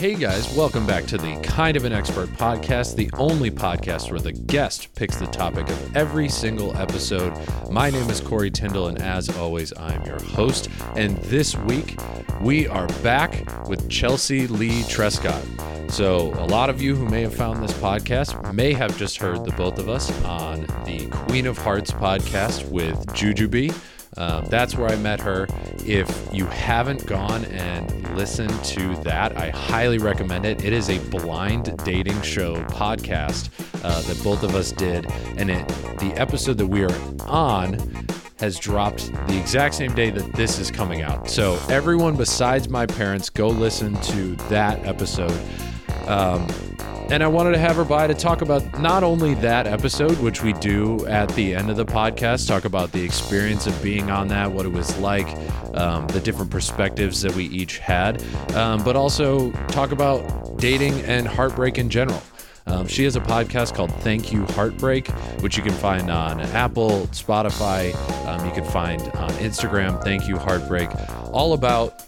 Hey guys, welcome back to the Kind of an Expert podcast, the only podcast where the guest picks the topic of every single episode. My name is Corey Tyndall, and as always, I'm your host. And this week, we are back with Chelsea Leigh Trescott. So, a lot of you who may have found this podcast may have just heard the both of us on the Queen of Hearts podcast with Jujubee. Um, that's where I met her. If you haven't gone and listened to that, I highly recommend it. It is a blind dating show podcast uh, that both of us did, and it, the episode that we are on has dropped the exact same day that this is coming out. So everyone besides my parents, go listen to that episode. Um, and I wanted to have her by to talk about not only that episode, which we do at the end of the podcast, talk about the experience of being on that, what it was like, um, the different perspectives that we each had, um, but also talk about dating and heartbreak in general. Um, she has a podcast called Thank You Heartbreak, which you can find on Apple, Spotify. Um, you can find on Instagram, Thank You Heartbreak, all about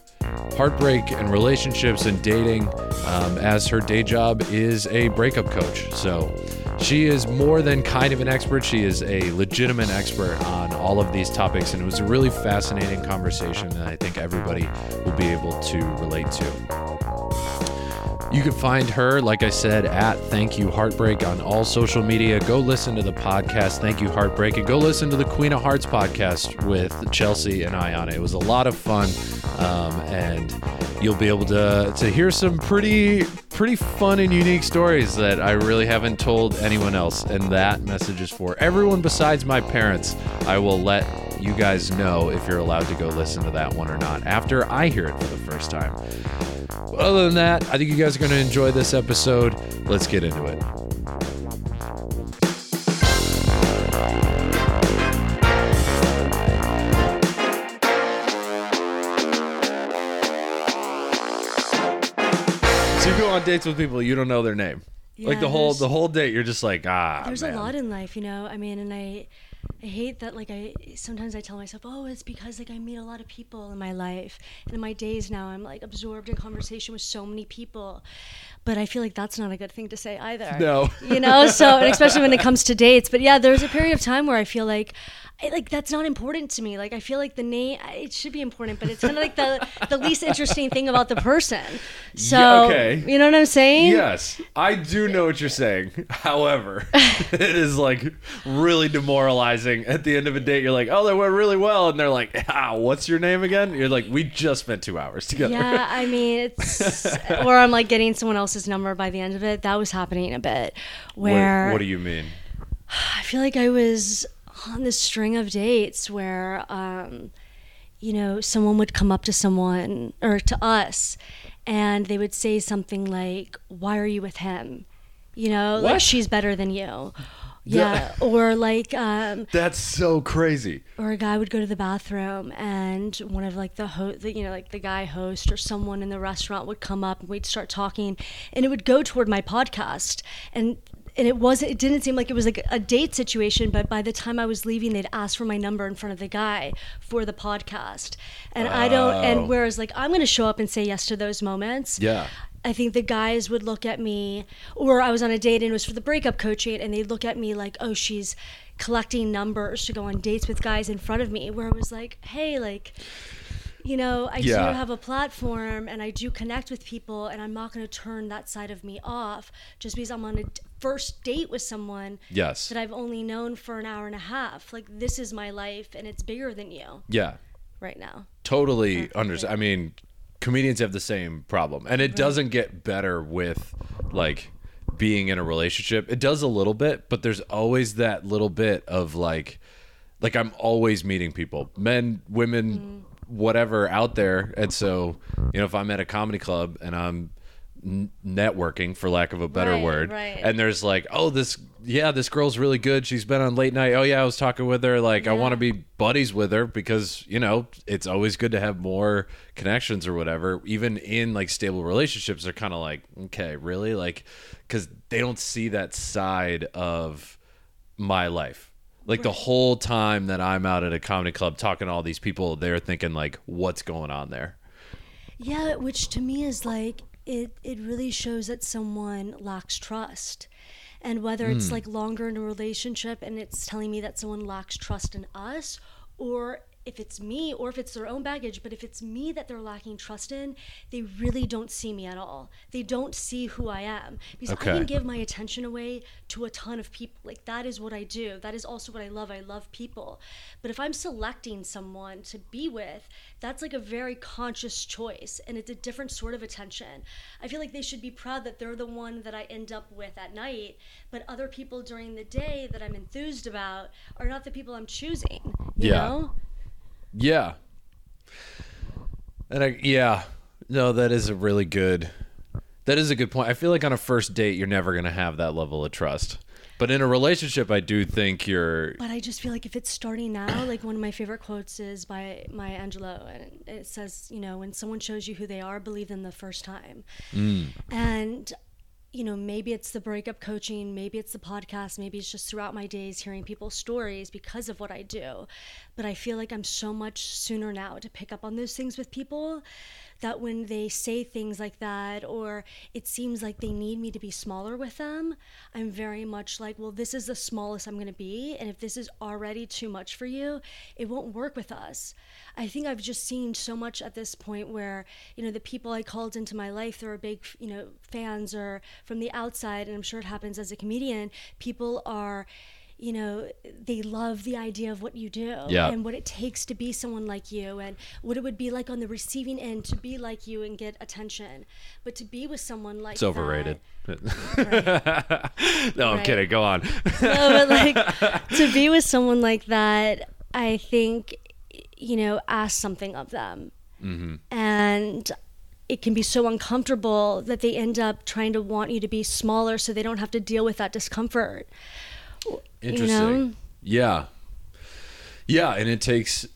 heartbreak and relationships and dating, um, as her day job is a breakup coach. So she is more than kind of an expert. She is a legitimate expert on all of these topics. And it was a really fascinating conversation that I think everybody will be able to relate to. You can find her, like I said, at Thank You Heartbreak on all social media. Go listen to the podcast, Thank You Heartbreak, and go listen to the Queen of Hearts podcast with Chelsea and I on it. It was a lot of fun, um, and you'll be able to to hear some pretty pretty fun and unique stories that I really haven't told anyone else. And that message is for everyone besides my parents. I will let you guys know if you're allowed to go listen to that one or not after I hear it for the first time. But other than that, I think you guys are going to enjoy this episode. Let's get into it. So you go on dates with people you don't know their name. like the whole there's- the whole date, you're just like ah. There's man. a lot in life, you know. I mean, and I, I hate that. Like, I sometimes I tell myself, oh, it's because like I meet a lot of people in my life, and in my days now, I'm like absorbed in conversation with so many people. But I feel like that's not a good thing to say either. No. you know. So, and especially when it comes to dates. But yeah, there's a period of time where I feel like. I, like that's not important to me. Like I feel like the name it should be important, but it's kind of like the the least interesting thing about the person. So Yeah, okay. you know what I'm saying? Yes, I do know what you're saying. However, it is like really demoralizing. At the end of a date, you're like, "Oh, that went really well," and they're like, "Ah, what's your name again?" You're like, "We just spent two hours together." Yeah, I mean, it's or I'm like getting someone else's number by the end of it. That was happening a bit, where what do you mean? I feel like I was on this string of dates where, um, you know, someone would come up to someone or to us, and they would say something like, "Why are you with him?" You know, What? like she's better than you. Yeah, or like um, That's so crazy. or a guy would go to the bathroom and one of like the host you know like the guy host or someone in the restaurant would come up and we'd start talking and it would go toward my podcast and and it wasn't it didn't seem like it was like a date situation but by the time i was leaving they'd ask for my number in front of the guy for the podcast and i don't Oh. and whereas like i'm going to show up and say yes to those moments Yeah. I think the guys would look at me, or I was on a date and it was for the breakup coaching, and they'd look at me like, oh, she's collecting numbers to go on dates with guys in front of me. Where it was like, hey, like, you know, I Yeah. do have a platform and I do connect with people, and I'm not going to turn that side of me off just because I'm on a first date with someone Yes. that I've only known for an hour and a half. Like, this is my life, and it's bigger than you Yeah. right now. Totally understand. I mean, comedians have the same problem, and it doesn't get better with like being in a relationship. It does a little bit, but there's always that little bit of like, like I'm always meeting people, men, women, mm-hmm. whatever out there, and so you know, if I'm at a comedy club and I'm n- networking for lack of a better Right, word. right. and there's like oh this yeah this girl's really good. She's been on late night. Oh yeah i was talking with her. Like i want to be buddies with her because you know it's always good to have more connections or whatever. Even in like stable relationships they're kind of like okay really? Like because they don't see that side of my life. Like the whole time that i'm out at a comedy club talking to all these people they're thinking like what's going on there? Yeah, which to me is like it it really shows that someone lacks trust. And whether it's Hmm. like longer in a relationship and it's telling me that someone lacks trust in us or if it's me or if it's their own baggage, but if it's me that they're lacking trust in, they really don't see me at all. They don't see who I am. Because I can give my attention away to a ton of people. Like that is what I do. That is also what I love. I love people. But if I'm selecting someone to be with, that's like a very conscious choice and it's a different sort of attention. I feel like they should be proud that they're the one that I end up with at night, but other people during the day that I'm enthused about are not the people I'm choosing. You Yeah. know? Yeah. And I yeah. No, that is a really good that is a good point. I feel like on a first date you're never going to have that level of trust. But in a relationship I do think you're But I just feel like if it's starting now, like one of my favorite quotes is by Maya Angelou, and it says, you know, when someone shows you who they are, believe them the first time. Mm. And, you know, maybe it's the breakup coaching, maybe it's the podcast, maybe it's just throughout my days hearing people's stories because of what I do. But I feel like I'm so much sooner now to pick up on those things with people that when they say things like that or it seems like they need me to be smaller with them, I'm very much like, well, this is the smallest I'm going to be. And if this is already too much for you, it won't work with us. I think I've just seen so much at this point where, you know, the people I called into my life, they're big, you know, fans or from the outside, and I'm sure it happens as a comedian, people are you know, they love the idea of what you do Yeah. and what it takes to be someone like you and what it would be like on the receiving end to be like you and get attention. But to be with someone like it's overrated. that, no, I'm Right. kidding. Go on. no, but like to be with someone like that, I think, you know, ask something of them. Mm-hmm. And it can be so uncomfortable that they end up trying to want you to be smaller so they don't have to deal with that discomfort. Interesting. know? Yeah. Yeah, and it takes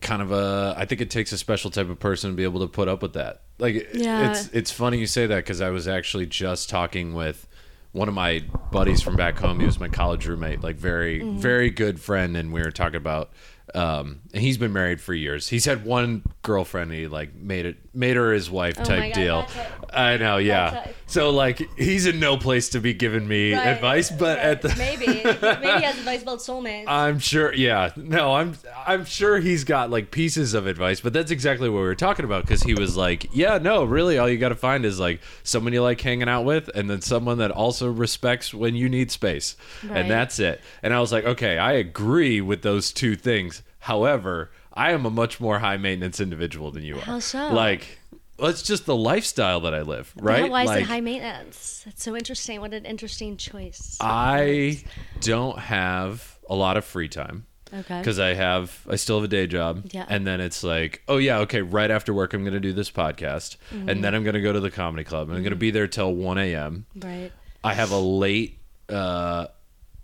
kind of a I think it takes a special type of person to be able to put up with that. Like Yeah. it's it's funny you say that cuz I was actually just talking with one of my buddies from back home. He was my college roommate, like very Mm-hmm. very good friend and we were talking about um and he's been married for years. He's had one girlfriend he like made it made her his wife Oh type God, deal. I know, yeah. So like he's in no place to be giving me Right, advice, but right. at the maybe maybe he has advice about soulmates. I'm sure. Yeah, no, I'm I'm sure he's got like pieces of advice, but that's exactly what we were talking about because he was like, yeah, no, really, all you got to find is like someone you like hanging out with, and then someone that also respects when you need space, Right. and that's it. And I was like, okay, I agree with those two things. However, I am a much more high maintenance individual than you are. How so? Like. It's just the lifestyle that I live, right? Why is like, it high maintenance? That's so interesting. What an interesting choice. I don't have a lot of free time. Okay. because I have I still have a day job. Yeah. And then it's like, oh yeah, okay, right after work I'm gonna do this podcast. Mm-hmm. And then I'm gonna go to the comedy club and I'm gonna be there till one AM. right. I have a late uh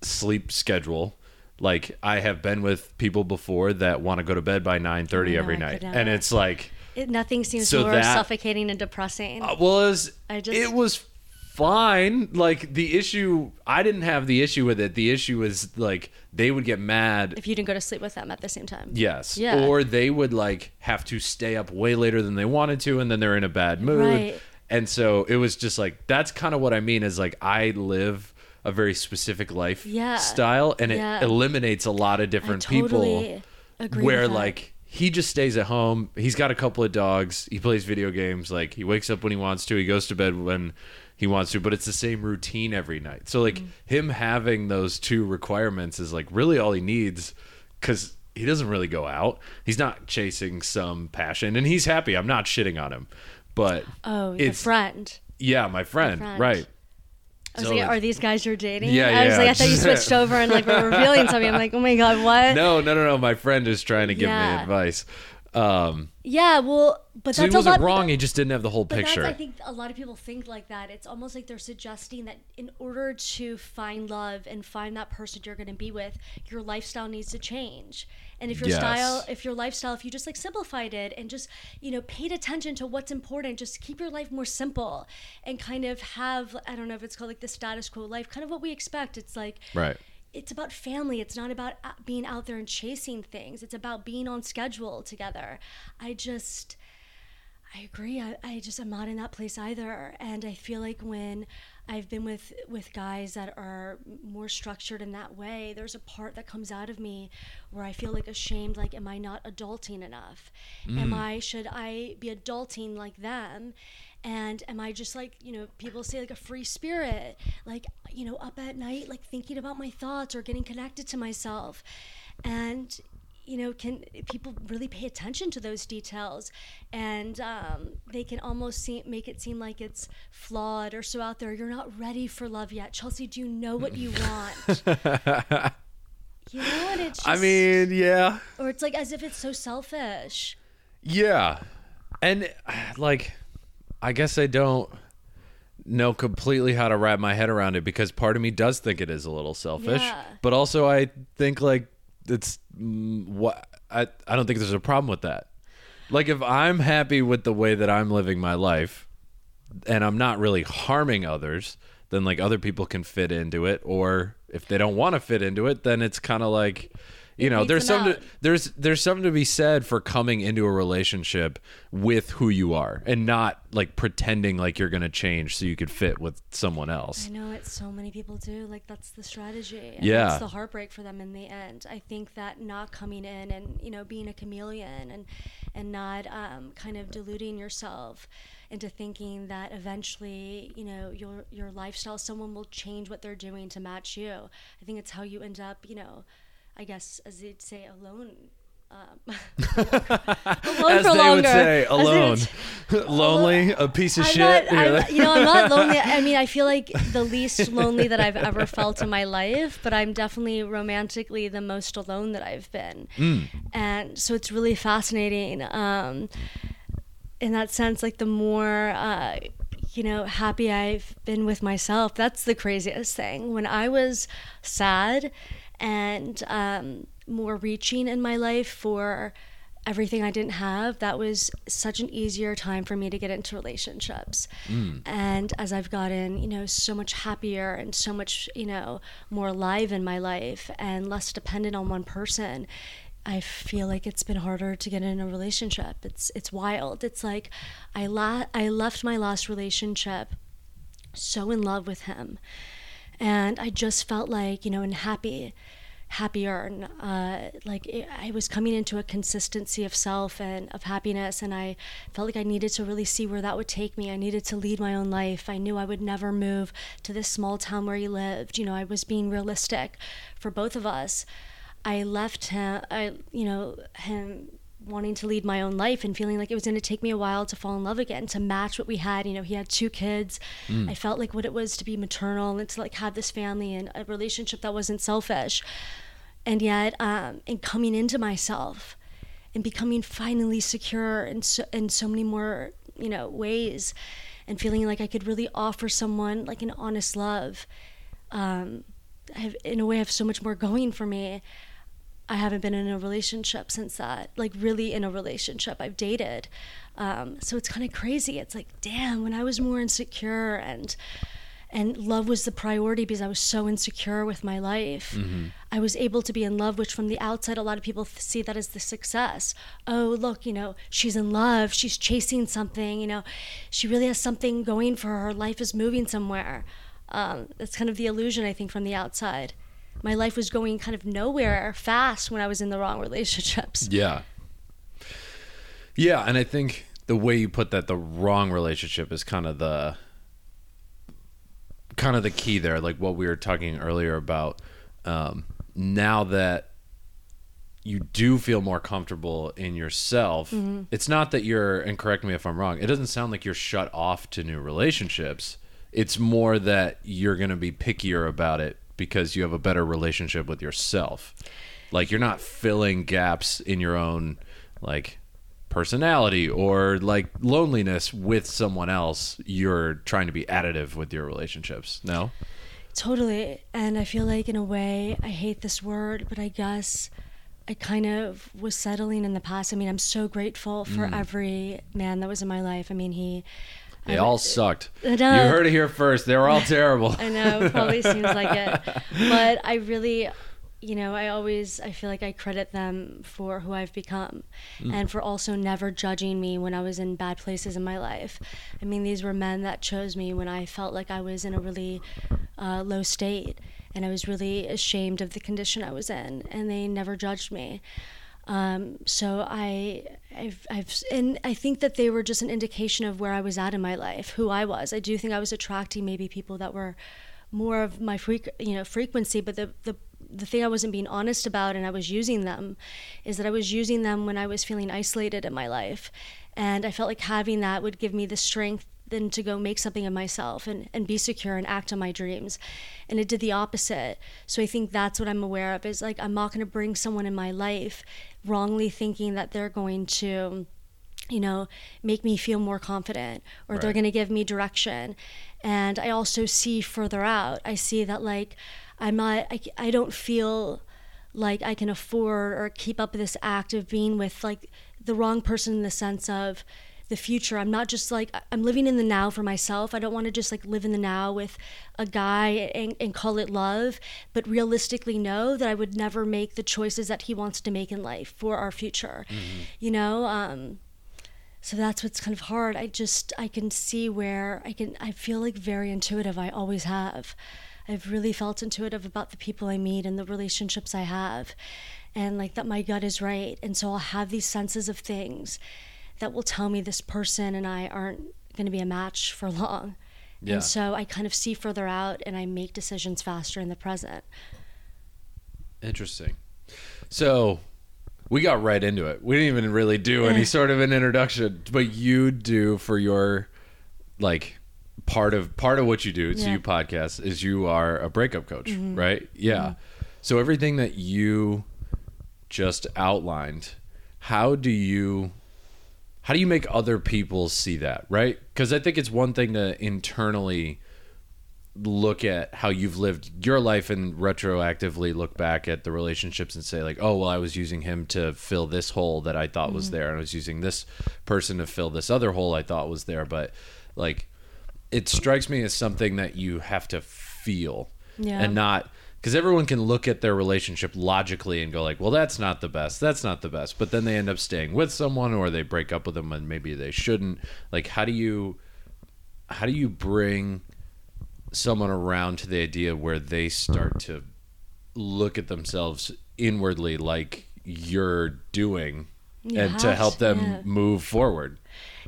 sleep schedule. Like I have been with people before that want to go to bed by nine thirty I know, every night. And it's like It, nothing seems So more that- suffocating and depressing. uh, well, it was, I just- it was fine. Like the issue I didn't have the issue with it. The issue was like they would get mad if you didn't go to sleep with them at the same time. Yes. Yeah. Or they would like have to stay up way later than they wanted to and then they're in a bad mood. Right. And so it was just like that's kind of what I mean is like I live a very specific life Yeah. style and Yeah. it eliminates a lot of different totally people agree where like he just stays at home. He's got a couple of dogs. He plays video games. Like he wakes up when he wants to. He goes to bed when he wants to. But it's the same routine every night. So like Mm-hmm. him having those two requirements is like really all he needs because he doesn't really go out. He's not chasing some passion, and he's happy. I'm not shitting on him, but oh, it's friend. yeah, my friend, friend. right? I was So like, are these guys you're dating? Yeah, I was yeah, like, I thought you switched over and like were revealing something. I'm like, oh my god, what? No, no, no, no. My friend is trying to give me advice. Um, Yeah, well, but so he that's a wasn't lot. wrong. He just didn't have the whole But picture. that's, I think a lot of people think like that. It's almost like they're suggesting that in order to find love and find that person you're going to be with, your lifestyle needs to change. And if your Yes. style, if your lifestyle, if you just like simplified it and just, you know, paid attention to what's important, just keep your life more simple and kind of have, I don't know if it's called like the status quo life, kind of what we expect. It's like, right. it's about family. It's not about uh, being out there and chasing things. It's about being on schedule together. I just, I agree. I, I just I'm not in that place either. And I feel like when I've been with with guys that are more structured in that way, there's a part that comes out of me where I feel like ashamed. Like, am I not adulting enough? Am mm. I should I be adulting like them? And am I just like you know people say like a free spirit, like you know up at night like thinking about my thoughts or getting connected to myself, and you know, can people really pay attention to those details, and um, they can almost see, make it seem like it's flawed or so out there. You're not ready for love yet, Chelsea. Do you know what you want? you know, and it's. Just, I mean, yeah. or it's like as if it's so selfish. Yeah. And like I guess I don't know completely how to wrap my head around it because part of me does think it is a little selfish, Yeah. but also I think like it's mm, what I I don't think there's a problem with that. Like if I'm happy with the way that I'm living my life and I'm not really harming others, then like other people can fit into it or if they don't want to fit into it, then it's kind of like you know, there's something to, there's there's something to be said for coming into a relationship with who you are and not like pretending like you're going to change so you could fit with someone else. I know it. So many people do. Like that's the strategy. And Yeah. it's the heartbreak for them in the end. I think that not coming in and you know being a chameleon and and not um, kind of deluding yourself into thinking that eventually you know your your lifestyle someone will change what they're doing to match you. I think it's how you end up. You know, I guess as they'd say, alone. Um, alone As for they longer. would say, alone, lonely, a piece of I'm shit. Not, I'm, you know, I'm not lonely. I mean, I feel like the least lonely that I've ever felt in my life, but I'm definitely romantically the most alone that I've been. Mm. And so it's really fascinating. Um, in that sense, like the more, uh, you know, happy I've been with myself, that's the craziest thing. When I was sad and um, more reaching in my life for everything I didn't have, that was such an easier time for me to get into relationships. And as I've gotten, you know, so much happier and so much, you know, more alive in my life and less dependent on one person, I feel like it's been harder to get in a relationship. It's it's wild. It's like I la- I left my last relationship so in love with him and i just felt like you know and happy happier. And uh, like it, i was coming into a consistency of self and of happiness. And i felt like i needed to really see where that would take me. I needed to lead my own life. I knew i would never move to this small town where he lived. You know i was being realistic for both of us. I left him i you know him wanting to lead my own life and feeling like it was going to take me a while to fall in love again to match what we had. You know he had two kids. I felt like what it was to be maternal and to like have this family and a relationship that wasn't selfish. And yet um, in coming into myself and becoming finally secure in so, in so many more you know ways and feeling like i could really offer someone like an honest love um, I have, in a way I have so much more going for me I haven't been in a relationship since that. Like really in a relationship. I've dated. Um, so it's kind of crazy. It's like, damn, when I was more insecure and and love was the priority because I was so insecure with my life. I was able to be in love, which from the outside, a lot of people th- see that as the success. Oh, look, you know, she's in love. She's chasing something. You know, she really has something going for her. Her life is moving somewhere. Um, that's kind of the illusion, I think, from the outside my life was going kind of nowhere fast when I was in the wrong relationships. Yeah. Yeah, and I think the way you put that, the wrong relationship is kind of the kind of the key there, like what we were talking earlier about. Um, now that you do feel more comfortable in yourself, it's not that you're, and correct me if I'm wrong, it doesn't sound like you're shut off to new relationships. It's more that you're going to be pickier about it because you have a better relationship with yourself. Like you're not filling gaps in your own like personality or like loneliness with someone else. You're trying to be additive with your relationships. No? Totally. And I feel like, in a way, I hate this word, but I guess I kind of was settling in the past. I mean, I'm so grateful for mm. every man that was in my life. I mean, he. They I- all sucked. I You heard it here first. They were all terrible. I know, probably seems like it. But I really, you know, I always I feel like I credit them for who I've become mm. and for also never judging me when I was in bad places in my life. I mean, these were men that chose me when I felt like I was in a really uh, low state and I was really ashamed of the condition I was in, and they never judged me. Um, so I, I've, I've, and I think that they were just an indication of where I was at in my life, who I was. I do think I was attracting maybe people that were more of my freak, you know, frequency, but the the the thing I wasn't being honest about and I was using them is that I was using them when I was feeling isolated in my life. And I felt like having that would give me the strength then to go make something of myself and, and be secure and act on my dreams. And it did the opposite. So I think that's what I'm aware of is like I'm not going to bring someone in my life wrongly thinking that they're going to you know, make me feel more confident or right. they're going to give me direction. And I also see further out. I see that like I'm not, I, I don't feel like I can afford or keep up this act of being with like the wrong person in the sense of the future. I'm not just like, I'm living in the now for myself. I don't want to just like live in the now with a guy and, and call it love, but realistically know that I would never make the choices that he wants to make in life for our future. Mm-hmm. You know, um, so that's what's kind of hard. I just, I can see where I can, I feel like very intuitive. I always have. I've really felt intuitive about the people I meet and the relationships I have, and like that my gut is right. And so I'll have these senses of things that will tell me this person and I aren't going to be a match for long. Yeah. And so I kind of see further out and I make decisions faster in the present. Interesting. So we got right into it. We didn't even really do any sort of an introduction, but you do for your like part of part of what you do, it's yeah. you podcast, is you are a breakup coach, mm-hmm. right? Yeah. Mm-hmm. So everything that you just outlined, how do you how do you make other people see that, right? Because I think it's one thing to internally look at how you've lived your life and retroactively look back at the relationships and say like oh well i was using him to fill this hole that i thought mm-hmm. was there and i was using this person to fill this other hole i thought was there but like it strikes me as something that you have to feel yeah. and not because everyone can look at their relationship logically and go like well that's not the best. That's not the best. But then they end up staying with someone or they break up with them and maybe they shouldn't. Like how do you how do you bring someone around to the idea where they start to look at themselves inwardly like you're doing you and to help them yeah. move forward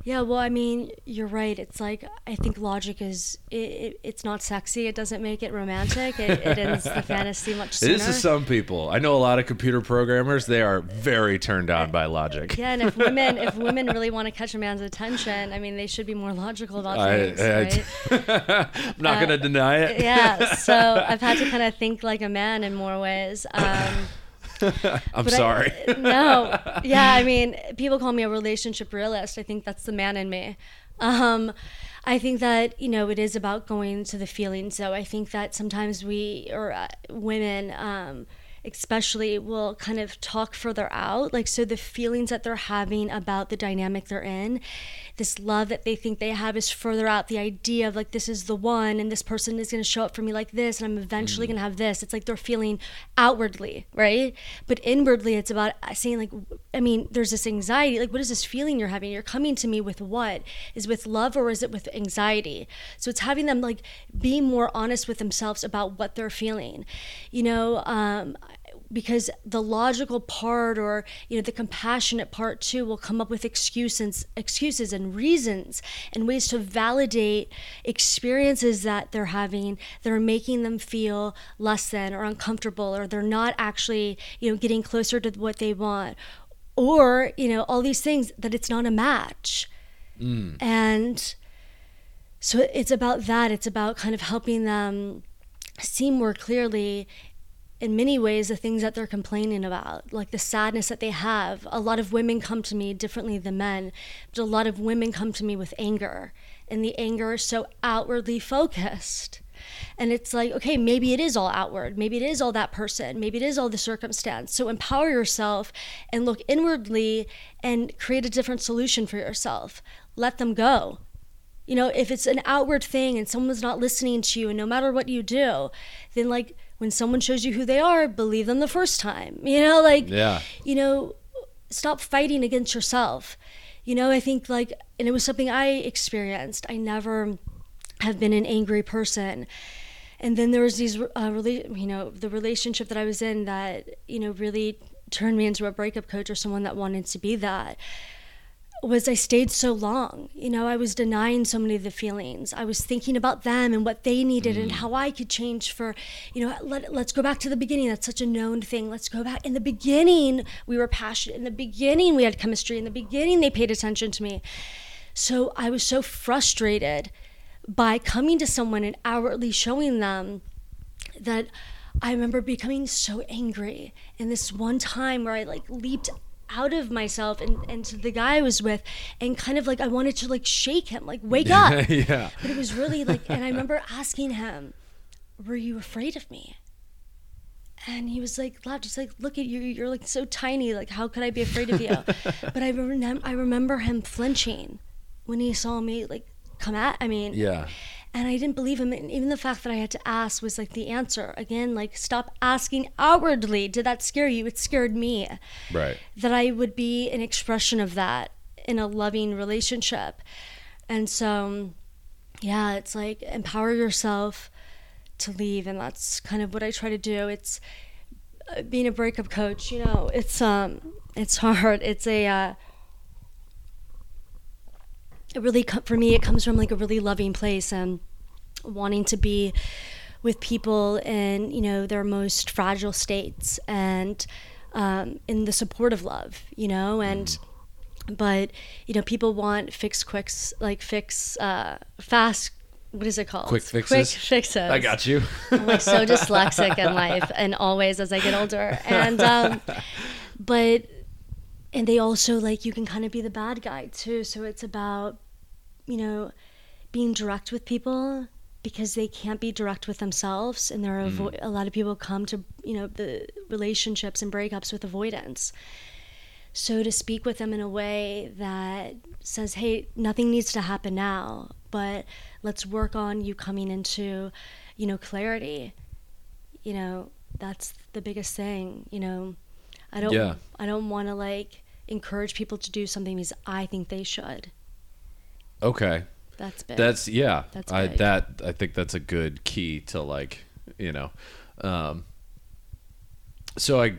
yeah, well, I mean, you're right. It's like I think logic is it, it, it's not sexy. It doesn't make it romantic. It, it ends the fantasy much sooner. It is to some people. I know a lot of computer programmers. They are very turned on by logic. Yeah, and if women if women really want to catch a man's attention, I mean, they should be more logical about things, I, right? I'm not uh, going to deny it. yeah. So I've had to kind of think like a man in more ways. Um, I'm sorry. I, no. Yeah, I mean, people call me a relationship realist. I think that's the man in me. Um, I think that, you know, it is about going to the feelings. So I think that sometimes we, or uh, women, um, especially will kind of talk further out like so the feelings that they're having about the dynamic they're in this love that they think they have is further out. The idea of like this is the one and this person is going to show up for me like this and i'm eventually mm. going to have this. It's like they're feeling outwardly right? But inwardly it's about saying like i mean there's this anxiety like what is this feeling you're having? You're coming to me with what? Is with love or is it with anxiety? So it's having them like be more honest with themselves about what they're feeling. You know um, because the logical part or you know the compassionate part too will come up with excuses excuses and reasons and ways to validate experiences that they're having that are making them feel less than or uncomfortable or they're not actually you know getting closer to what they want or you know all these things that it's not a match mm. and so it's about that it's about kind of helping them see more clearly in many ways the things that they're complaining about like the sadness that they have. A lot of women come to me differently than men. But a lot of women come to me with anger and the anger is so outwardly focused. And it's like okay maybe it is all outward. Maybe it is all that person. Maybe it is all the circumstance. So empower yourself and look inwardly and create a different solution for yourself. Let them go. You know if it's an outward thing and someone's not listening to you and no matter what you do then like when someone shows you who they are, believe them the first time. You know, like, Yeah. you know, stop fighting against yourself. You know, I think like, and it was something I experienced. I never have been an angry person. And then there was these, uh, rela- you know, the relationship that I was in that, you know, really turned me into a breakup coach or someone that wanted to be that was I stayed so long. You know, I was denying so many of the feelings. I was thinking about them and what they needed and mm. how I could change for, you know, let, let's go back to the beginning. That's such a known thing. Let's go back. In the beginning, we were passionate. In the beginning, we had chemistry. In the beginning, they paid attention to me. So I was so frustrated by coming to someone and outwardly showing them that I remember becoming so angry. And this one time where I like leaped out of myself and, and to the guy I was with and kind of like I wanted to like shake him, like wake up. yeah. But it was really like and I remember asking him, Were you afraid of me? And he was like laughed. He's like, Look at you, you're like so tiny, like how could I be afraid of you? but I remember I remember him flinching when he saw me like come at I mean Yeah. And I didn't believe him. And even the fact that I had to ask was like the answer. Again, like stop asking outwardly. Did that scare you? It scared me. Right. That I would be an expression of that in a loving relationship. And so, yeah, it's like empower yourself to leave. And that's kind of what I try to do. It's uh, being a breakup coach, you know, it's, um, it's hard. It's a, uh, it really for me it comes from like a really loving place and wanting to be with people in you know their most fragile states and um, in the support of love you know and but you know people want fix quicks like fix uh, fast what is it called Quick fixes. quick fixes? fixes I got you. I'm like so dyslexic in life and always as I get older. And um but and they also like you can kind of be the bad guy too. So it's about you know being direct with people because they can't be direct with themselves. And there are mm-hmm. avo- a lot of people come to you know the relationships and breakups with avoidance. So to speak with them in a way that says hey nothing needs to happen now but let's work on you coming into you know clarity. You know that's the biggest thing you know i don't Yeah. i don't want to like encourage people to do something because i think they should Okay. that's big That's yeah. That's I that I think that's a good key to like, you know. Um so I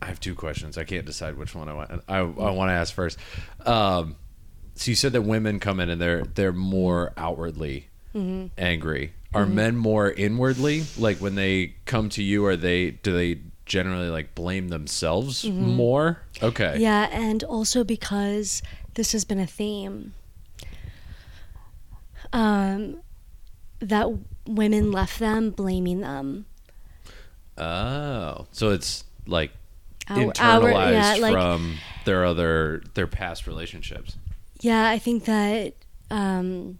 I have two questions. I can't decide which one I want I I want to ask first. Um so you said that women come in and they're they're more outwardly Mm-hmm. angry. Are men more inwardly? Like when they come to you are they do they generally like blame themselves more? Okay. Mm-hmm. Yeah, and also because this has been a theme um, that women left them blaming them. Oh, so it's like Our- internalized our- yeah, like- from their other their past relationships. Yeah, I think that. Um,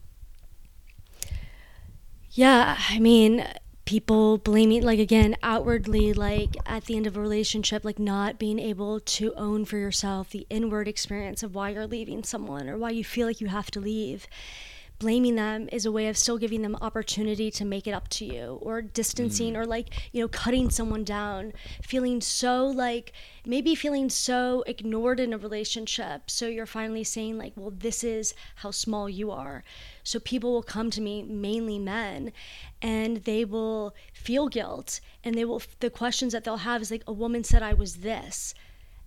yeah, I mean, people blaming, like, again, outwardly, like, at the end of a relationship, like, not being able to own for yourself the inward experience of why you're leaving someone or why you feel like you have to leave. Blaming them is a way of still giving them opportunity to make it up to you, or distancing, mm. or like, you know, cutting someone down, feeling so like, maybe feeling so ignored in a relationship. So you're finally saying, like, well, this is how small you are. So people will come to me, mainly men, and they will feel guilt. And they will, the questions that they'll have is like, a woman said I was this.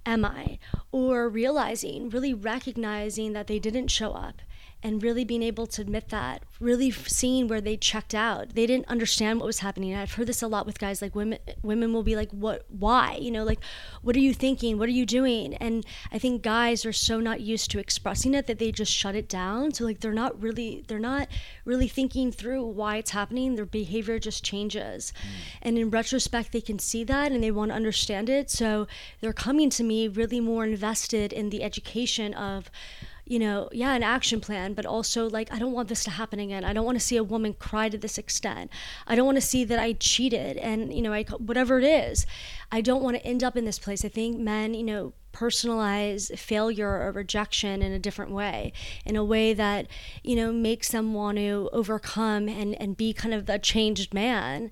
Am I? Or realizing, really recognizing that they didn't show up and really being able to admit that, really seeing where they checked out. They didn't understand what was happening. I've heard this a lot with guys like women women will be like, "What why?" You know, like, "What are you thinking? What are you doing?" And I think guys are so not used to expressing it that they just shut it down. So like they're not really they're not really thinking through why it's happening. Their behavior just changes. Mm. And in retrospect they can see that and they want to understand it. So they're coming to me really more invested in the education of you know, yeah, an action plan, but also like, I don't want this to happen again. I don't want to see a woman cry to this extent. I don't want to see that I cheated and, you know, I, whatever it is. I don't want to end up in this place. I think men, you know, personalize failure or rejection in a different way, in a way that, you know, makes them want to overcome and, and be kind of a changed man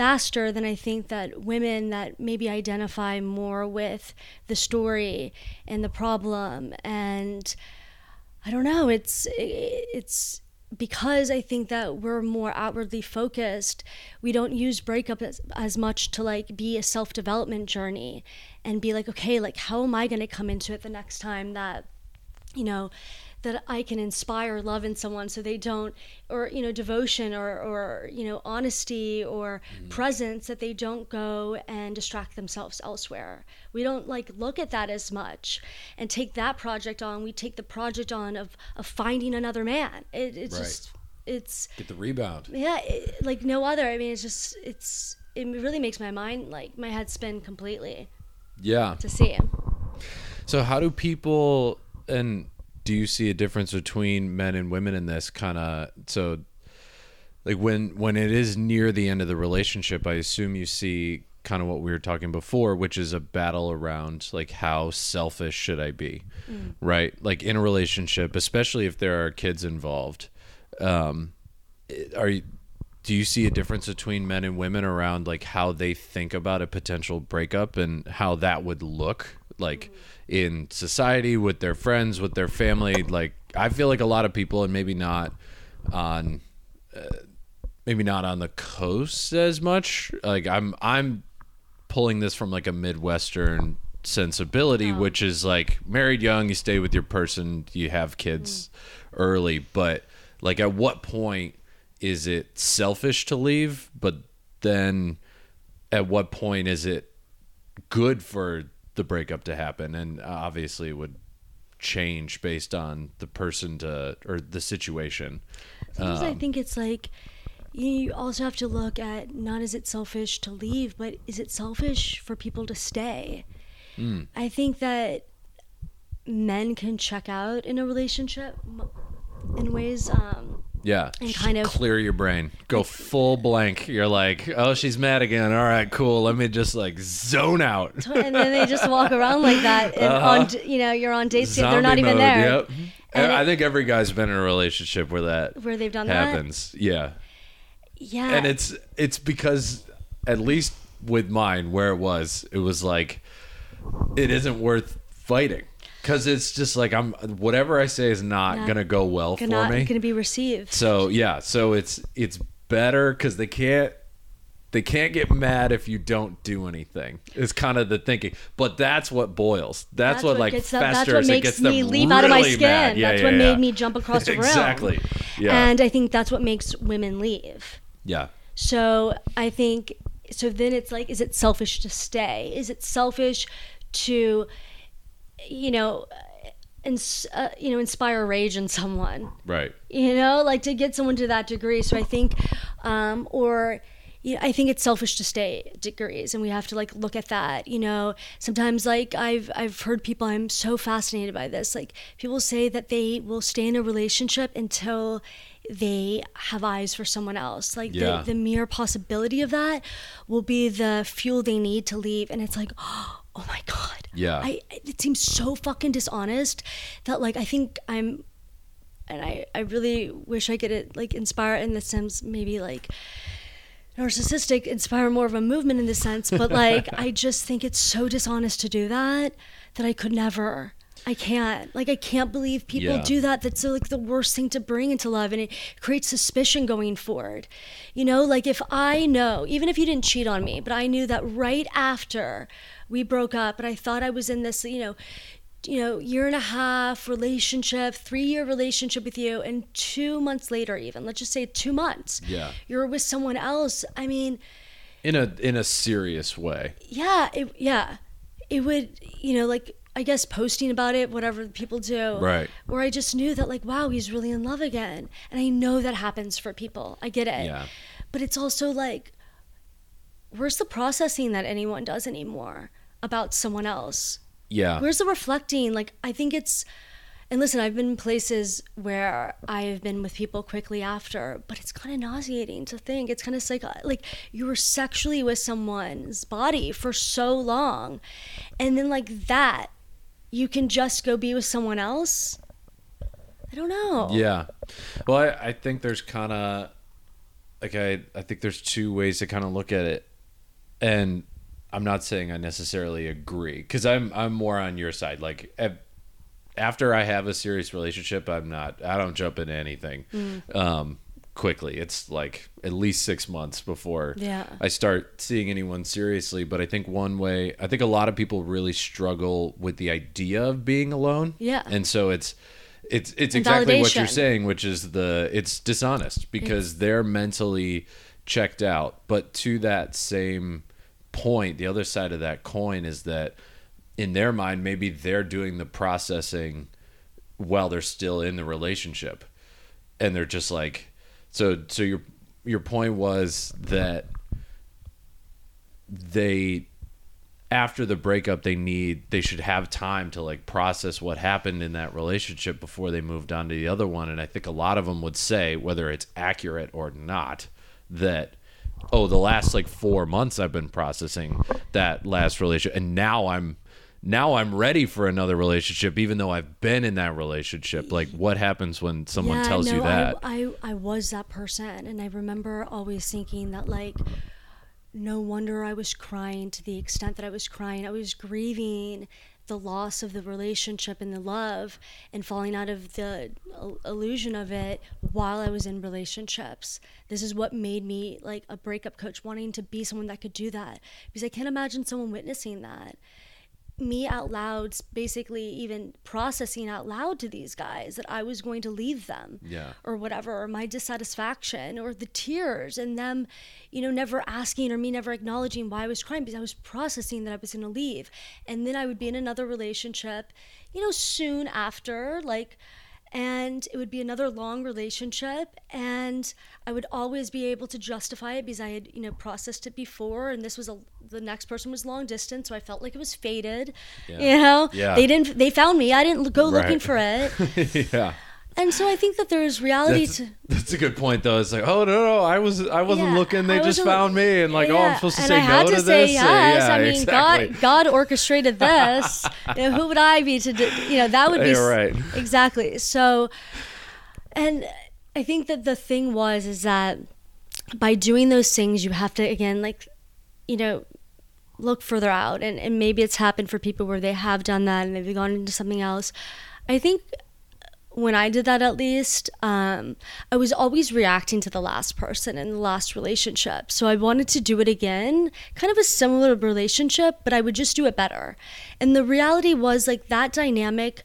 faster than I think that women that maybe identify more with the story and the problem. And I don't know it's it's because I think that we're more outwardly focused, we don't use breakup as, as much to like be a self development journey and be like, okay, like how am I going to come into it the next time that, you know, that I can inspire love in someone so they don't, or, you know, devotion or, or you know, honesty or mm-hmm. presence that they don't go and distract themselves elsewhere. We don't like look at that as much and take that project on. We take the project on of, of finding another man. It, it's right. just, it's. Get the rebound. Yeah, it, like no other. I mean, it's just, it's, it really makes my mind, like my head spin completely. Yeah. To see him. So, how do people, and do you see a difference between men and women in this kind of so like when when it is near the end of the relationship i assume you see kind of what we were talking before which is a battle around like how selfish should i be mm. right? Like in a relationship especially if there are kids involved um are you do you see a difference between men and women around like how they think about a potential breakup and how that would look? Like in society with their friends with their family like i feel like a lot of people and maybe not on uh, maybe not on the coast as much like i'm i'm pulling this from like a midwestern sensibility oh. which is like married young you stay with your person you have kids mm. early but like at what point is it selfish to leave but then at what point is it good for the breakup to happen, and obviously it would change based on the person to or the situation. Sometimes um, I think it's like you also have to look at not is it selfish to leave, but is it selfish for people to stay? Mm. I think that men can check out in a relationship in ways um, yeah. And kind of clear your brain. Go full blank. You're like, oh, she's mad again. All right, cool. Let me just like zone out. and then they just walk around like that. And uh-huh. on, you know, you're on dates. They're not even there. Yep. And I it, think every guy's been in a relationship where that where they've done happens. That. Yeah. Yeah. And it's it's because at least with mine where it was, it was like it isn't worth fighting because it's just like I'm whatever I say is not, not gonna go well gonna, for me. Gonna be received. So yeah, so it's it's better because they can't they can't get mad if you don't do anything. It's kind of the thinking, but that's what boils. That's, that's what, what, like festers. That's what makes me leave really out of my skin. Mad. Yeah, that's yeah, what yeah. made me jump across the room. exactly. Yeah. And I think that's what makes women leave. Yeah. So I think so. Then it's like, is it selfish to stay? Is it selfish to you know, ins- uh, you know, inspire rage in someone. Right. You know, like to get someone to that degree. So I think, um, or you know, I think it's selfish to stay degrees, and we have to like look at that. You know, sometimes like I've I've heard people. I'm so fascinated by this. Like people say that they will stay in a relationship until they have eyes for someone else. Like yeah. the, the mere possibility of that will be the fuel they need to leave. And it's like, oh, oh my god yeah I, it seems so fucking dishonest that like i think i'm and i i really wish i could like inspire in the sense maybe like narcissistic inspire more of a movement in this sense but like i just think it's so dishonest to do that that i could never I can't. Like I can't believe people yeah. do that. That's like the worst thing to bring into love and it creates suspicion going forward. You know, like if I know, even if you didn't cheat on me, but I knew that right after we broke up, but I thought I was in this, you know, you know, year and a half relationship, three year relationship with you, and two months later, even let's just say two months, yeah, you're with someone else. I mean, in a in a serious way. Yeah, it, yeah, it would, you know, like I guess posting about it, whatever people do, right? Where I just knew that, like, wow, he's really in love again, and I know that happens for people. I get it, yeah, but it's also like, where's the processing that anyone does anymore? About someone else. Yeah. Where's the reflecting? Like, I think it's, and listen, I've been in places where I've been with people quickly after, but it's kind of nauseating to think. It's kind of like, like you were sexually with someone's body for so long. And then, like that, you can just go be with someone else. I don't know. Yeah. Well, I, I think there's kind of like I I think there's two ways to kind of look at it, and I'm not saying I necessarily agree because I'm I'm more on your side. Like af- after I have a serious relationship, I'm not I don't jump into anything Mm. um, quickly. It's like at least six months before Yeah. I start seeing anyone seriously. But I think one way I think a lot of people really struggle with the idea of being alone. Yeah. and so it's. It's it's exactly what you're saying, which is the it's dishonest because they're mentally checked out. But to that same point, the other side of that coin is that in their mind, maybe they're doing the processing while they're still in the relationship, and they're just like, so so your your point was that they after the breakup they need they should have time to like process what happened in that relationship before they moved on to the other one. And i think a lot of them would say whether it's accurate or not that oh the last like 4 months i've been processing that last relationship and now i'm now i'm ready for another relationship even though i've been in that relationship. Like what happens when someone tells you that? I, I I was that person, and I remember always thinking that like, no wonder I was crying to the extent that I was crying. I was grieving the loss of the relationship and the love, and falling out of the uh, illusion of it while I was in relationships. This is what made me like a breakup coach, wanting to be someone that could do that because I can't imagine someone witnessing that me out loud basically even processing out loud to these guys that I was going to leave them Yeah. or whatever or my dissatisfaction or the tears and them you know never asking or me never acknowledging why I was crying because I was processing that I was going to leave and then I would be in another relationship you know soon after like and it would be another long relationship and i would always be able to justify it because i had you know processed it before and this was a the next person was long distance so i felt like it was fated Yeah. you know? Yeah. they didn't they found me. I didn't go looking for it. Yeah and so i think that there's reality That's, to that's a good point though. It's like, oh no, no, I was I wasn't Yeah, looking. They just found me, and like, oh, I'm supposed to and say I no had to, to say this. yes. yeah, I mean, exactly. God, God orchestrated this. You know, who would I be to, do, you know, that would be You're right. exactly. So, and I think that the thing was is that by doing those things, you have to again, like, you know, look further out, and and maybe it's happened for people where they have done that and they've gone into something else. I think when I did that, at least, um, I was always reacting to the last person in the last relationship. So I wanted to do it again, kind of a similar relationship, but I would just do it better. And the reality was like that dynamic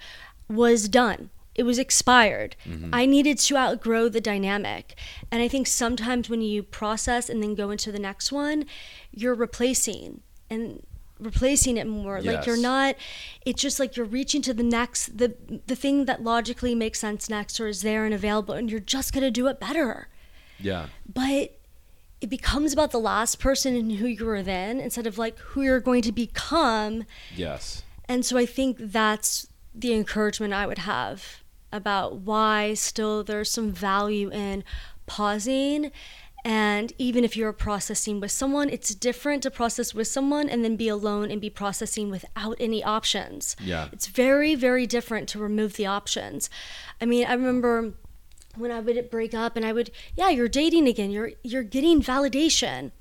was done. It was expired. I needed to outgrow the dynamic. And I think sometimes when you process and then go into the next one, you're replacing and replacing it more. Like you're not it's just like you're reaching to the next the the thing that logically makes sense next or is there and available and you're just going to do it better. yeah, But it becomes about the last person and who you were then instead of like who you're going to become. yes, And so I think that's the encouragement I would have about why still there's some value in pausing. And even if you're processing with someone, it's different to process with someone and then be alone and be processing without any options. Yeah. It's very, very different to remove the options. I mean, I remember when I would break up and I would, yeah, you're dating again. You're you're getting validation.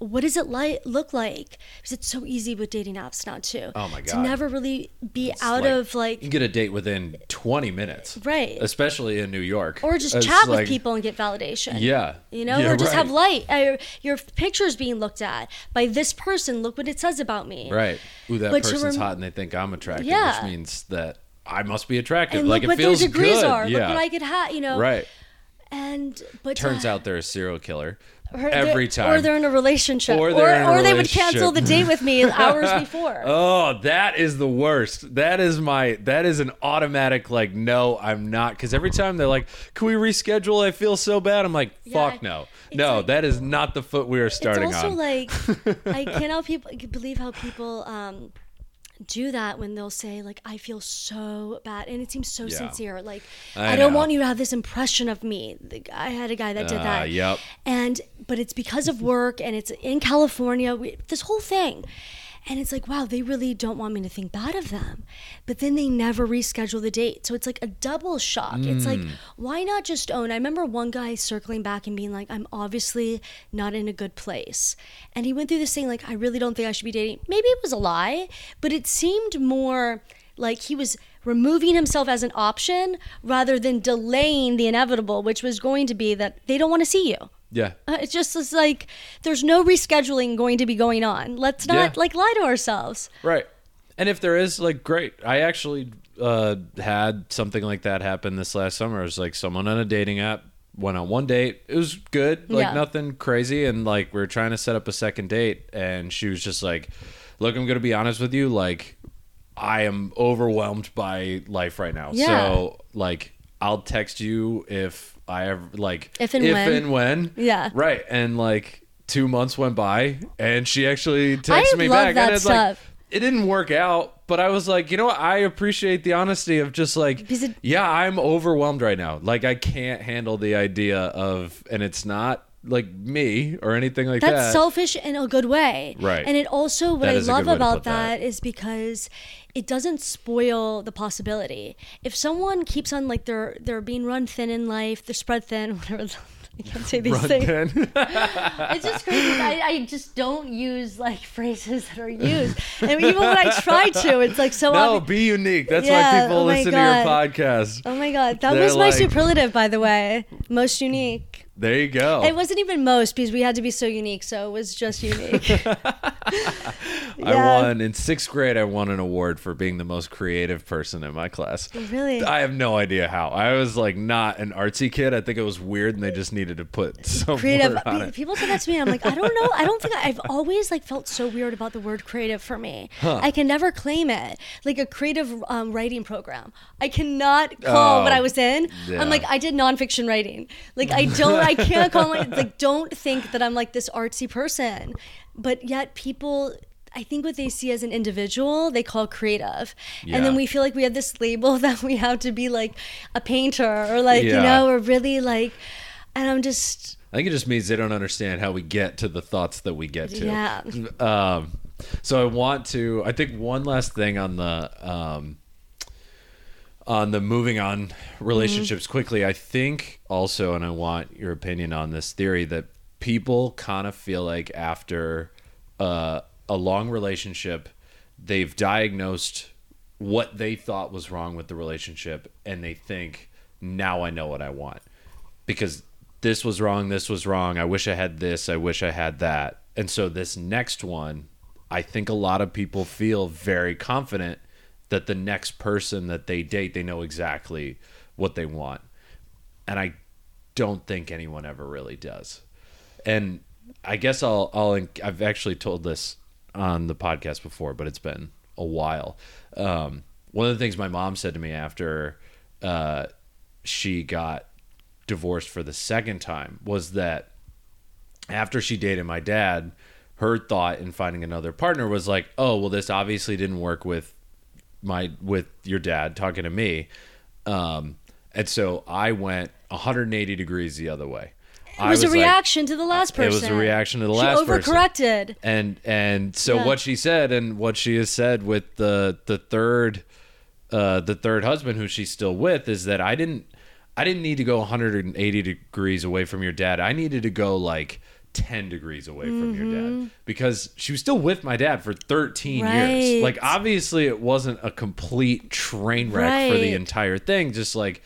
What does it like look like? Because it's so easy with dating apps now too. Oh my god. To never really be It's out like- of like you get a date within 20 minutes, right, especially in New York, or just It's chat like- with people and get validation. Yeah, You know, Yeah, or just have light. Uh, your picture's being looked at by this person. Look what it says about me. Right. Ooh, that But person's rem- hot and they think I'm attractive, Yeah. which means that I must be attractive. And like look it what their feels degrees good. are. Yeah. Look what I could have. You know. right. And but Turns to- out they're a serial killer every time. or they're in a relationship, Or or a or they would cancel the date with me hours before. Oh, that is the worst. That is my that is an automatic like no, I'm not cuz every time they're like, "Can we reschedule? I feel so bad." I'm like, Yeah, "Fuck no." it's No, like- that is not the foot we are starting it's also on. like I cannot people believe how people um, do that when they'll say like I feel so bad and it seems so Yeah. sincere like I I, don't know. want you to have this impression of me. I had a guy that did Ah, that. yep. And but it's because of work and it's in California. We, this whole thing. And it's like, wow, they really don't want me to think bad of them. But then they never reschedule the date. So it's like a double shock. It's like, hmm. why not just own? I remember one guy circling back and being like, I'm obviously not in a good place. And he went through this thing like, I really don't think I should be dating. Maybe it was a lie, but it seemed more like he was removing himself as an option rather than delaying the inevitable, which was going to be that they don't want to see you. Yeah. Uh, it's just it's like there's no rescheduling going to be going on. Let's not Yeah. like lie to ourselves. Right. And if there is, like, great. I actually uh, had something like that happen this last summer. It was like someone on a dating app went on one date. It was good, like Yeah. nothing crazy. And like we were trying to set up a second date, and she was just like, "Look, I'm gonna be honest with you. Like, I am overwhelmed by life right now. Yeah. So like, I'll text you if I ever like If and when. and when. Yeah. Right. And like two months went by, and she actually texted me love back, that and it's like stuff. it didn't work out, but I was like, you know what? I appreciate the honesty of just like, it- yeah, I'm overwhelmed right now. Like, I can't handle the idea of, and it's not like me or anything like That's that. That's selfish in a good way. Right. And it also what That I love good way to about that. that is because it doesn't spoil the possibility. If someone keeps on like they're they're being run thin in life, they're spread thin, whatever. the- I can't say these Run things. It's just crazy. I, I just don't use like phrases that are used, and even when I try to, it's like so. no, obvi- be unique. That's Yeah, why people oh listen to your podcast. Oh my god, that They're was my like- superlative, by the way. Most unique. There you go. It wasn't even most because we had to be so unique, so it was just unique. I won in sixth grade. I won an award for being the most creative person in my class. really? I have no idea how. I was like not an artsy kid. I think it was weird, and they just needed to put some creative. word on it. People say that to me. I'm like, I don't know. I don't think I, I've always like felt so weird about the word creative for me. I can never claim it. Like a creative um, writing program, I cannot call what Oh, I was in. yeah. I'm like, I did nonfiction writing. Like I don't. I can't call my like. Don't think that I'm like this artsy person, but yet people. I think what they see as an individual, they call creative. And then we feel like we have this label that we have to be like a painter or like, you know, or really like, and I'm just, I think it just means they don't understand how we get to the thoughts that we get to. Yeah. Um, so I want to. I think one last thing on the um, on the moving on relationships quickly. I think also, and I want your opinion on this theory that people kind of feel like after uh, a long relationship, they've diagnosed what they thought was wrong with the relationship, and they think now I know what I want because this was wrong, this was wrong. I wish I had this, I wish I had that. And so this next one, I think a lot of people feel very confident that the next person that they date, they know exactly what they want. And I don't think anyone ever really does. And I guess I'll I'll I've actually told this on the podcast before, but it's been a while. Um, one of the things my mom said to me after uh, she got divorced for the second time was that after she dated my dad, her thought in finding another partner was like, "Oh, well, this obviously didn't work with my with your dad talking to me," um, and so I went 180 degrees the other way. it was, a reaction to the last person. It was a reaction to the she last person She overcorrected. and and so Yeah. what she said and what she has said with the the third uh the third husband who she's still with is that I didn't I didn't need to go 180 degrees away from your dad. I needed to go like 10 degrees away from your dad mm-hmm. because she was still with my dad for 13 years. Like obviously it wasn't a complete train wreck for the entire thing just like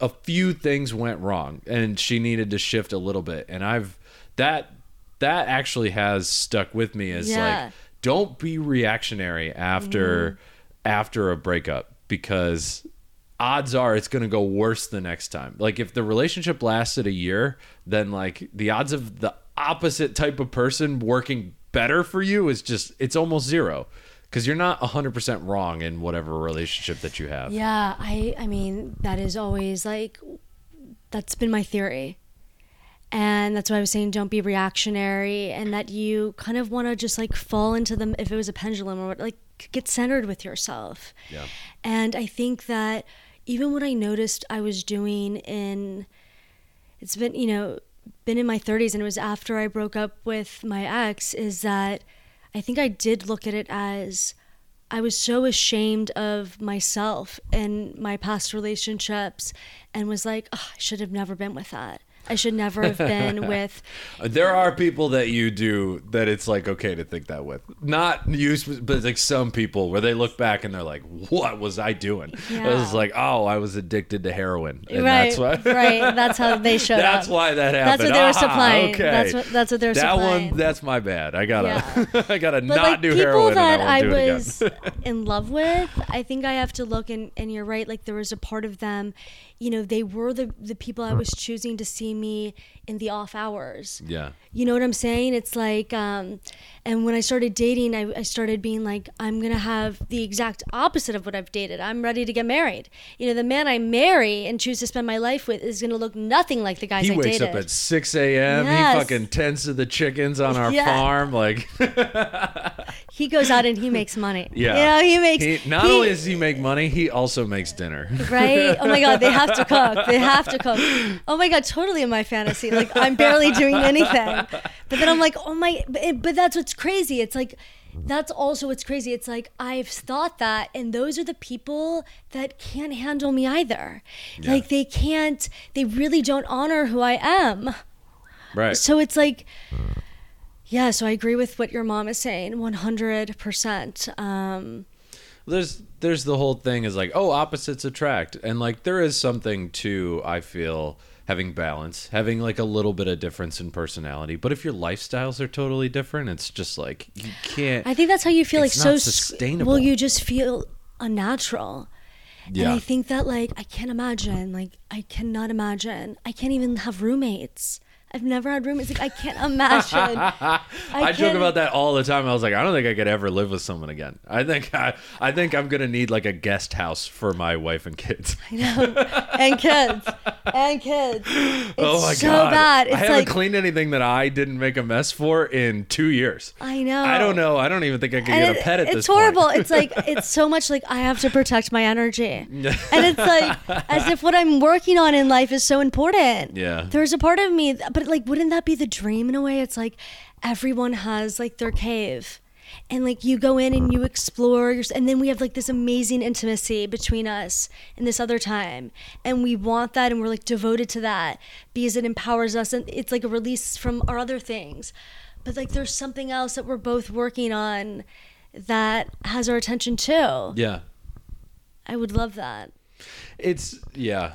a few things went wrong and she needed to shift a little bit. And I've that that actually has stuck with me as Yeah. like don't be reactionary after mm-hmm. after a breakup because odds are it's going to go worse the next time. Like if the relationship lasted a year, then like the odds of the opposite type of person working better for you is just it's almost zero because you're not 100% wrong in whatever relationship that you have. Yeah, I I mean that is always like that's been my theory. And that's why I was saying don't be reactionary and that you kind of want to just like fall into them if it was a pendulum or what like get centered with yourself. Yeah. And I think that even what I noticed I was doing in it's been, you know, been in my 30s and it was after I broke up with my ex is that I think I did look at it as I was so ashamed of myself and my past relationships and was like, oh, I should have never been with that. I should never have been with. There are people that you do that it's like okay to think that with. Not you, but like some people where they look back and they're like, "What was I doing?" Yeah. It was like, "Oh, I was addicted to heroin." And right, that's why. right. That's how they showed That's up. why that happened. That's happened. what they were Ah, supplying. Okay. That's what that's what they were that supplying. That one. That's my bad. I gotta. I gotta but not like do people heroin. that and I I, won't do it was in love with, I think I have to look and and you're right. Like there was a part of them, you know, they were the the people I was choosing to see me in the off hours. yeah. You know what I'm saying? It's like, um, and when I started dating, I, I started being like, I'm gonna have the exact opposite of what I've dated. I'm ready to get married. You know, the man I marry and choose to spend my life with is gonna look nothing like the guys He I wakes dated. up at 6 a.m. Yes. He fucking tends to the chickens on our Yeah. farm. Like, he goes out and he makes money. yeah. You know, he makes. He, not he- only does he make money, he also makes dinner. right? Oh my god, they have to cook. They have to cook. Oh my god, totally in my fantasy. Like I'm barely doing anything, but then I'm like, oh my. But, but that's what's crazy. It's like. That's also what's crazy. It's like I've thought that, and those are the people that can't handle me either. Yeah. Like they can't, they really don't honor who I am. right. So it's like, yeah. So I agree with what your mom is saying, one hundred percent. Um, there's there's the whole thing is like oh opposites attract and like there is something to i feel having balance having like a little bit of difference in personality but if your lifestyles are totally different it's just like you can't I think that's how you feel like so sustainable. Well, you just feel unnatural. And I think that like I can't imagine, like I cannot imagine. I can't even have roommates. I've never had roommates. Like I can't imagine. I, I, joke about that all the time. I was like, I don't think I could ever live with someone again. I think I, I think I'm gonna need like a guest house for my wife and kids. I know. and kids. And kids. Oh it's oh my so god! bad. It's I haven't like cleaned anything that I didn't make a mess for in two years. I know. I don't know. I don't even think I could And get it- a pet at it's this It's horrible. point. it's like it's so much like I have to protect my energy, and it's like as if what I'm working on in life is so important. Yeah. There's a part of me, but like, wouldn't that be the dream in a way? It's like everyone has like their cave. And like you go in and you explore, your, and then we have like this amazing intimacy between us and this other time, and we want that, and we're like devoted to that because it empowers us, and it's like a release from our other things. But like there's something else that we're both working on that has our attention too. yeah. I would love that. It's yeah,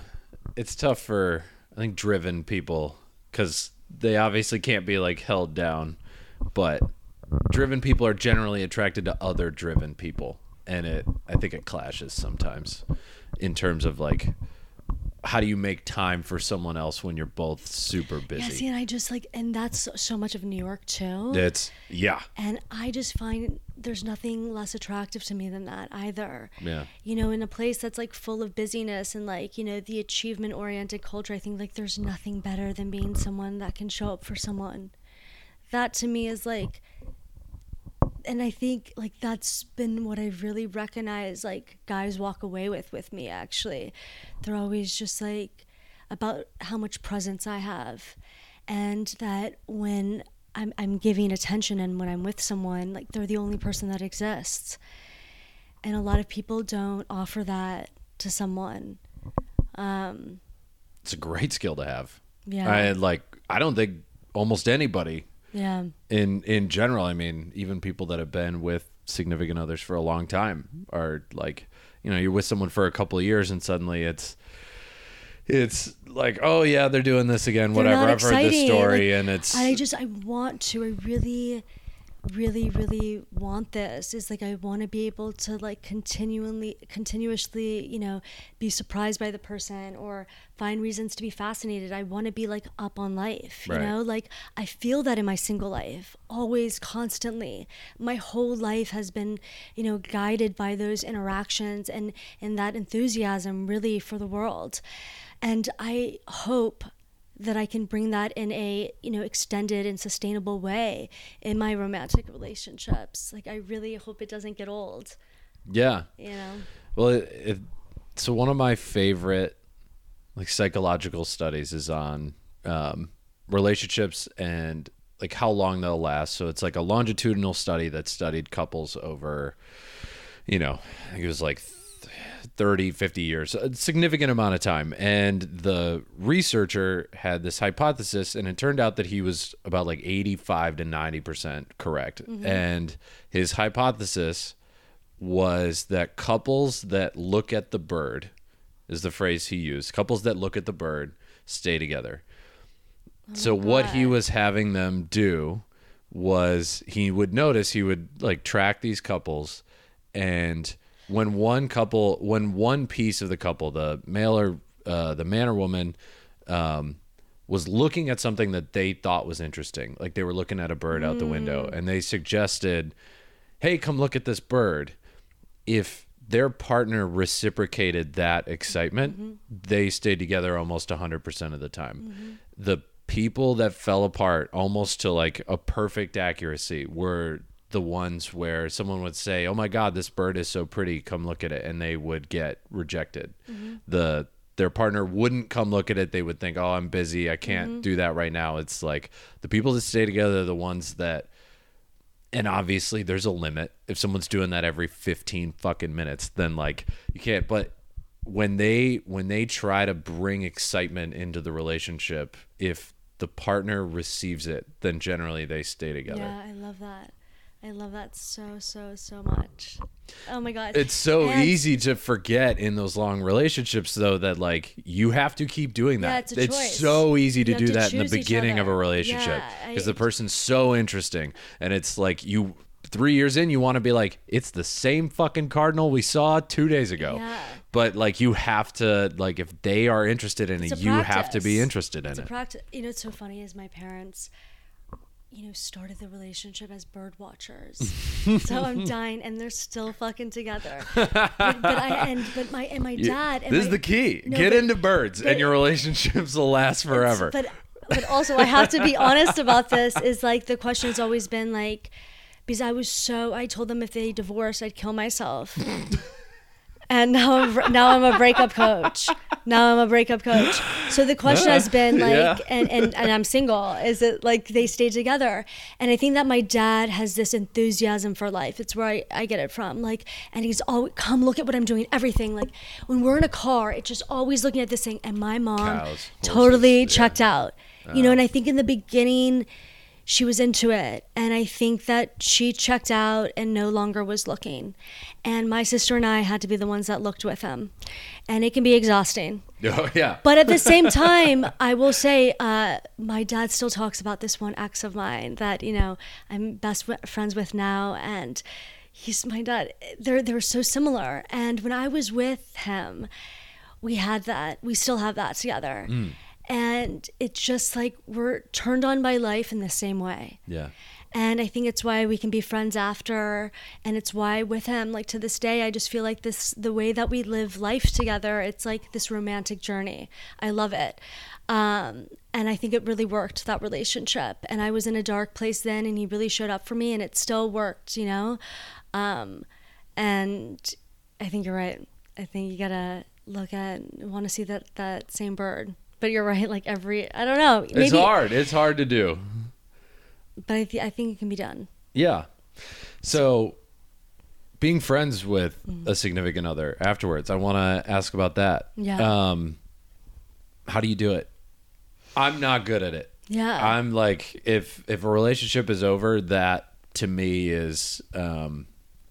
it's tough for I think driven people because they obviously can't be like held down, but driven people are generally attracted to other driven people, and it I think it clashes sometimes in terms of like how do you make time for someone else when you're both super busy? Yeah, see, and I just like, and that's so- much of New York too. It's yeah, And I just find there's nothing less attractive to me than that either. yeah, You know, in a place that's like full of busyness and like, you know, the achievement oriented culture, I think like there's nothing better than being someone that can show up for someone. That to me is like, and I think like that's been what I really recognize like guys walk away with with me actually. They're always just like about how much presence I have and that when I'm I'm giving attention and when I'm with someone like they're the only person that exists. And a lot of people don't offer that to someone. Um it's a great skill to have. yeah. I like I don't think almost anybody yeah. in in general i mean even people that have been with significant others for a long time are like you know you're with someone for a couple of years and suddenly it's it's like oh yeah they're doing this again They're whatever i've heard this story Like, and it's I just I want to. I really really really want this is like i want to be able to like continually continuously you know be surprised by the person or find reasons to be fascinated. I want to be like up on life you Right. know? Like i feel that in my single life always constantly. My whole life has been you know guided by those interactions and and that enthusiasm really for the world. And i hope that I can bring that in a you know extended and sustainable way in my romantic relationships. Like I really hope it doesn't get old. yeah You know. well it, it, so one of my favorite like psychological studies is on um, relationships and like how long they'll last. So it's like a longitudinal study that studied couples over, you know, I think it was like 30, 50 years, a significant amount of time. And the researcher had this hypothesis, and it turned out that he was about like 85 to 90% correct. Mm-hmm. And his hypothesis was that couples that look at the bird, is the phrase he used, couples that look at the bird stay together. Oh so what he was having them do was he would notice he would like track these couples and when one couple when one piece of the couple the male or uh, the man or woman um, was looking at something that they thought was interesting like they were looking at a bird out the window and they suggested hey come look at this bird. If their partner reciprocated that excitement they stayed together almost 100% of the time. The people that fell apart almost to like a perfect accuracy were the ones where someone would say, "Oh my God, this bird is so pretty. Come look at it," and they would get rejected. Mm-hmm. The their partner wouldn't come look at it. They would think, "Oh, I'm busy. I can't mm-hmm. do that right now." It's like the people that stay together are the ones that. And obviously, there's a limit. If someone's doing that every 15 fucking minutes, then like you can't. But when they when they try to bring excitement into the relationship, if the partner receives it, then generally they stay together. Yeah, I love that. I love that so so so much. Oh my god. It's so And- easy to forget in those long relationships, though, that like you have to keep doing Yeah, that. it's a choice. so easy to You do to that in the beginning of a relationship Yeah, because the person's so interesting, and it's like you three years in, you want to be like, it's the same fucking cardinal we saw two days ago. Yeah. But like you have to like if they are interested in It's it, you have to be interested in It's it. practice. You know, it's so funny is my parents, you know, started the relationship as bird watchers. so I'm dying, and they're still fucking together. But, but I and but my and my dad. And this is the key. No, Get but- into birds, and your relationships will last forever. But but also I have to be honest about this. Is like the question has always been like, because I was so I told them if they divorced I'd kill myself. And now I'm now I'm a breakup coach. Now I'm a breakup coach. So the question has been like, Yeah. and, and and I'm single. Is it like they stay together? And I think that my dad has this enthusiasm for life. It's where I, I get it from. Like, and he's always come look at what I'm doing. Everything. Like when we're in a car, it's just always looking at this thing. And my mom Cows, totally horses, yeah. checked out. You know, and I think in the beginning she was into it and i think that she checked out and no longer was looking. And my sister and i had to be the ones that looked with him. And it can be exhausting. Oh yeah. but at the same time i will say uh, my dad still talks about this one ex of mine that you know i'm best friends with now and he's my dad they're they're so similar. And when i was with him we had that we still have that together and it's just like we're turned on by life in the same way. Yeah. and i think it's why we can be friends after and it's why with him like to this day i just feel like this the way that we live life together it's like this romantic journey. I love it. Um, and i think it really worked that relationship. And i was in a dark place then and he really showed up for me and it still worked you know? Um, and i think you're right. I think you gotta look at want to see that that same bird but you're right like every i don't know maybe It's hard. It's hard to do. but I, th- I think it can be done Yeah. So, being friends with Mm. a significant other afterwards, I want to ask about that. Yeah. Um, how do you do it? I'm not good at it. Yeah. I'm like, if if a relationship is over, that to me is um,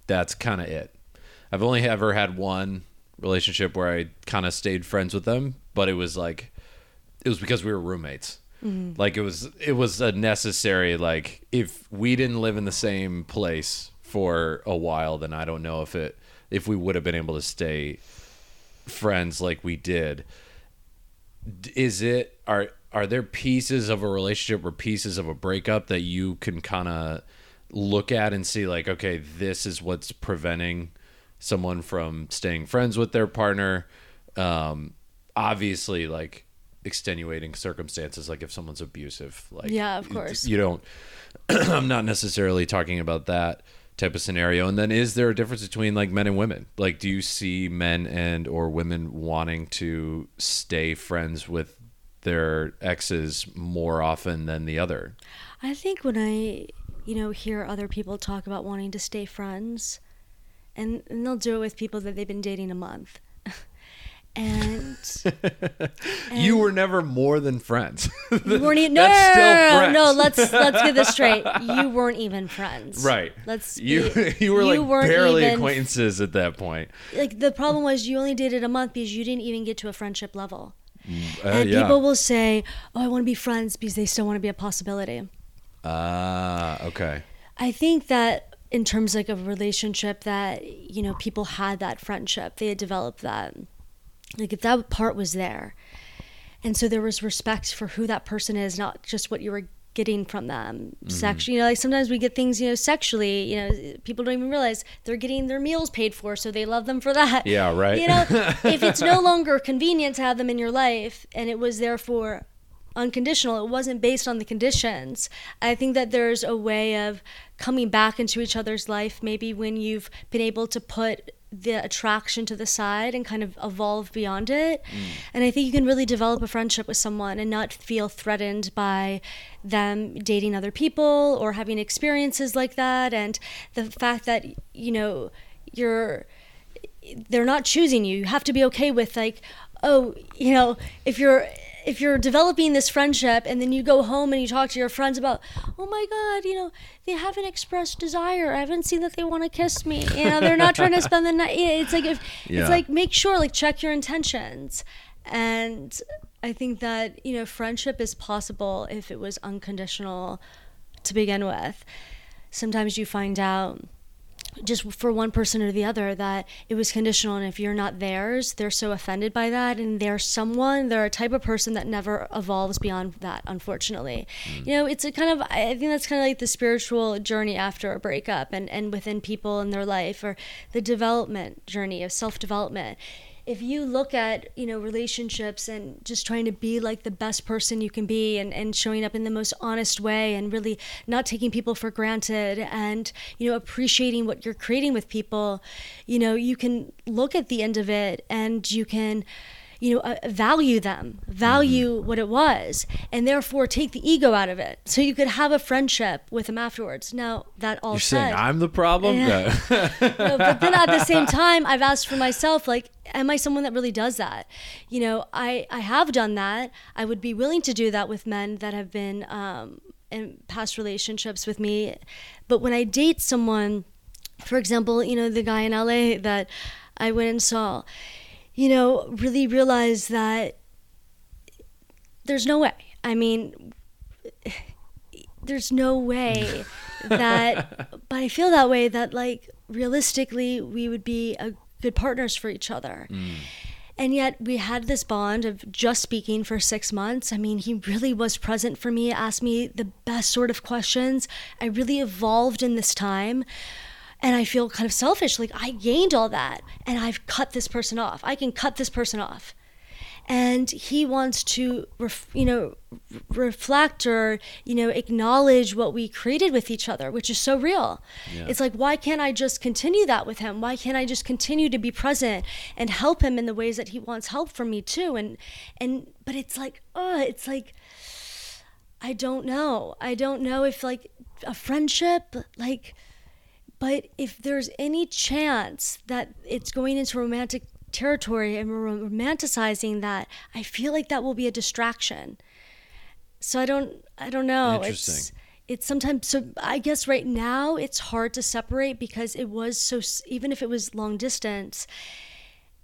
that's kind of it. I've only ever had one relationship where I kind of stayed friends with them, but it was like it was because we were roommates. Like it was it was a necessary like if we didn't live in the same place for a while, then I don't know if it if we would have been able to stay friends like we did. Is it are are there pieces of a relationship or pieces of a breakup that you can kind of look at and see like okay, this is what's preventing someone from staying friends with their partner? Um obviously like extenuating circumstances like if someone's abusive like Yeah, of course. you don't i'm not necessarily talking about that type of scenario and then is there a difference between like men and women like do you see men and or women wanting to stay friends with their exes more often than the other. I think when I, you know, hear other people talk about wanting to stay friends, and, and they'll do it with people that they've been dating a month. And, you were never more than friends. you weren't even no, That's still no, no, let's let's get this straight. You weren't even friends. right. Let's you be- you were you like barely even- acquaintances at that point. Like the problem was you only dated a month because you didn't even get to a friendship level. Uh, and yeah. people will say, "Oh, I want to be friends because they still want to be a possibility." Ah, okay. I think that in terms like of a relationship that you know people had that friendship, they had developed that. Like if that part was there, and so there was respect for who that person is, not just what you were getting from them Mm-hmm. sexually. You know, like sometimes we get things you know sexually. You know, people don't even realize they're getting their meals paid for, so they love them for that. Yeah, right. You know, if it's no longer convenient to have them in your life, and it was therefore unconditional, it wasn't based on the conditions. I think that there's a way of coming back into each other's life, maybe when you've been able to put the attraction to the side and kind of evolve beyond it. Mm. And I think you can really develop a friendship with someone and not feel threatened by them dating other people or having experiences like that. And the fact that, you know, you're they're not choosing you. You have to be okay with like, oh, you know, if you're if you're developing this friendship and then you go home and you talk to your friends about, oh my God, you know, they haven't expressed desire. I haven't seen that they want to kiss me. You know, they're not trying to spend the night. It's like if Yeah. it's like make sure like check your intentions. And I think that you know friendship is possible if it was unconditional to begin with. Sometimes you find out just for one person or the other that it was conditional. And if you're not theirs they're so offended by that. And they're someone they're a type of person that never evolves beyond that unfortunately. Mm. You know it's a kind of i think that's kind of like the spiritual journey after a breakup and and within people in their life or the development journey of self-development if you look at you know relationships and just trying to be like the best person you can be and, and showing up in the most honest way and really not taking people for granted and you know appreciating what you're creating with people you know you can look at the end of it and you can you know uh, value them value what it was and therefore take the ego out of it so you could have a friendship with them afterwards now that all You're said saying I'm the problem? Yeah. no, but then at the same time, I've asked for myself, like, am I someone that really does that? You know, I, I have done that. I would be willing to do that with men that have been um, in past relationships with me. But when I date someone, for example, you know, the guy in LA that I went and saw, you know, really realize that there's no way. I mean, there's no way that but i feel that way that like realistically we would be a good partners for each other. Mm. And yet we had this bond of just speaking for six months. I mean he really was present for me asked me the best sort of questions. I really evolved in this time and i feel kind of selfish like i gained all that and i've cut this person off. I can cut this person off. And he wants to ref, you know reflect or you know acknowledge what we created with each other which is so real. Yeah. it's like why can't i just continue that with him? Why can't i just continue to be present and help him in the ways that he wants help from me too? And and but it's like oh it's like i don't know. I don't know if like a friendship like but if there's any chance that it's going into romantic territory and we're romanticizing that, I feel like that will be a distraction. So I don't, I don't know. It's, Interesting. it's sometimes so. I guess right now it's hard to separate because it was so. Even if it was long distance,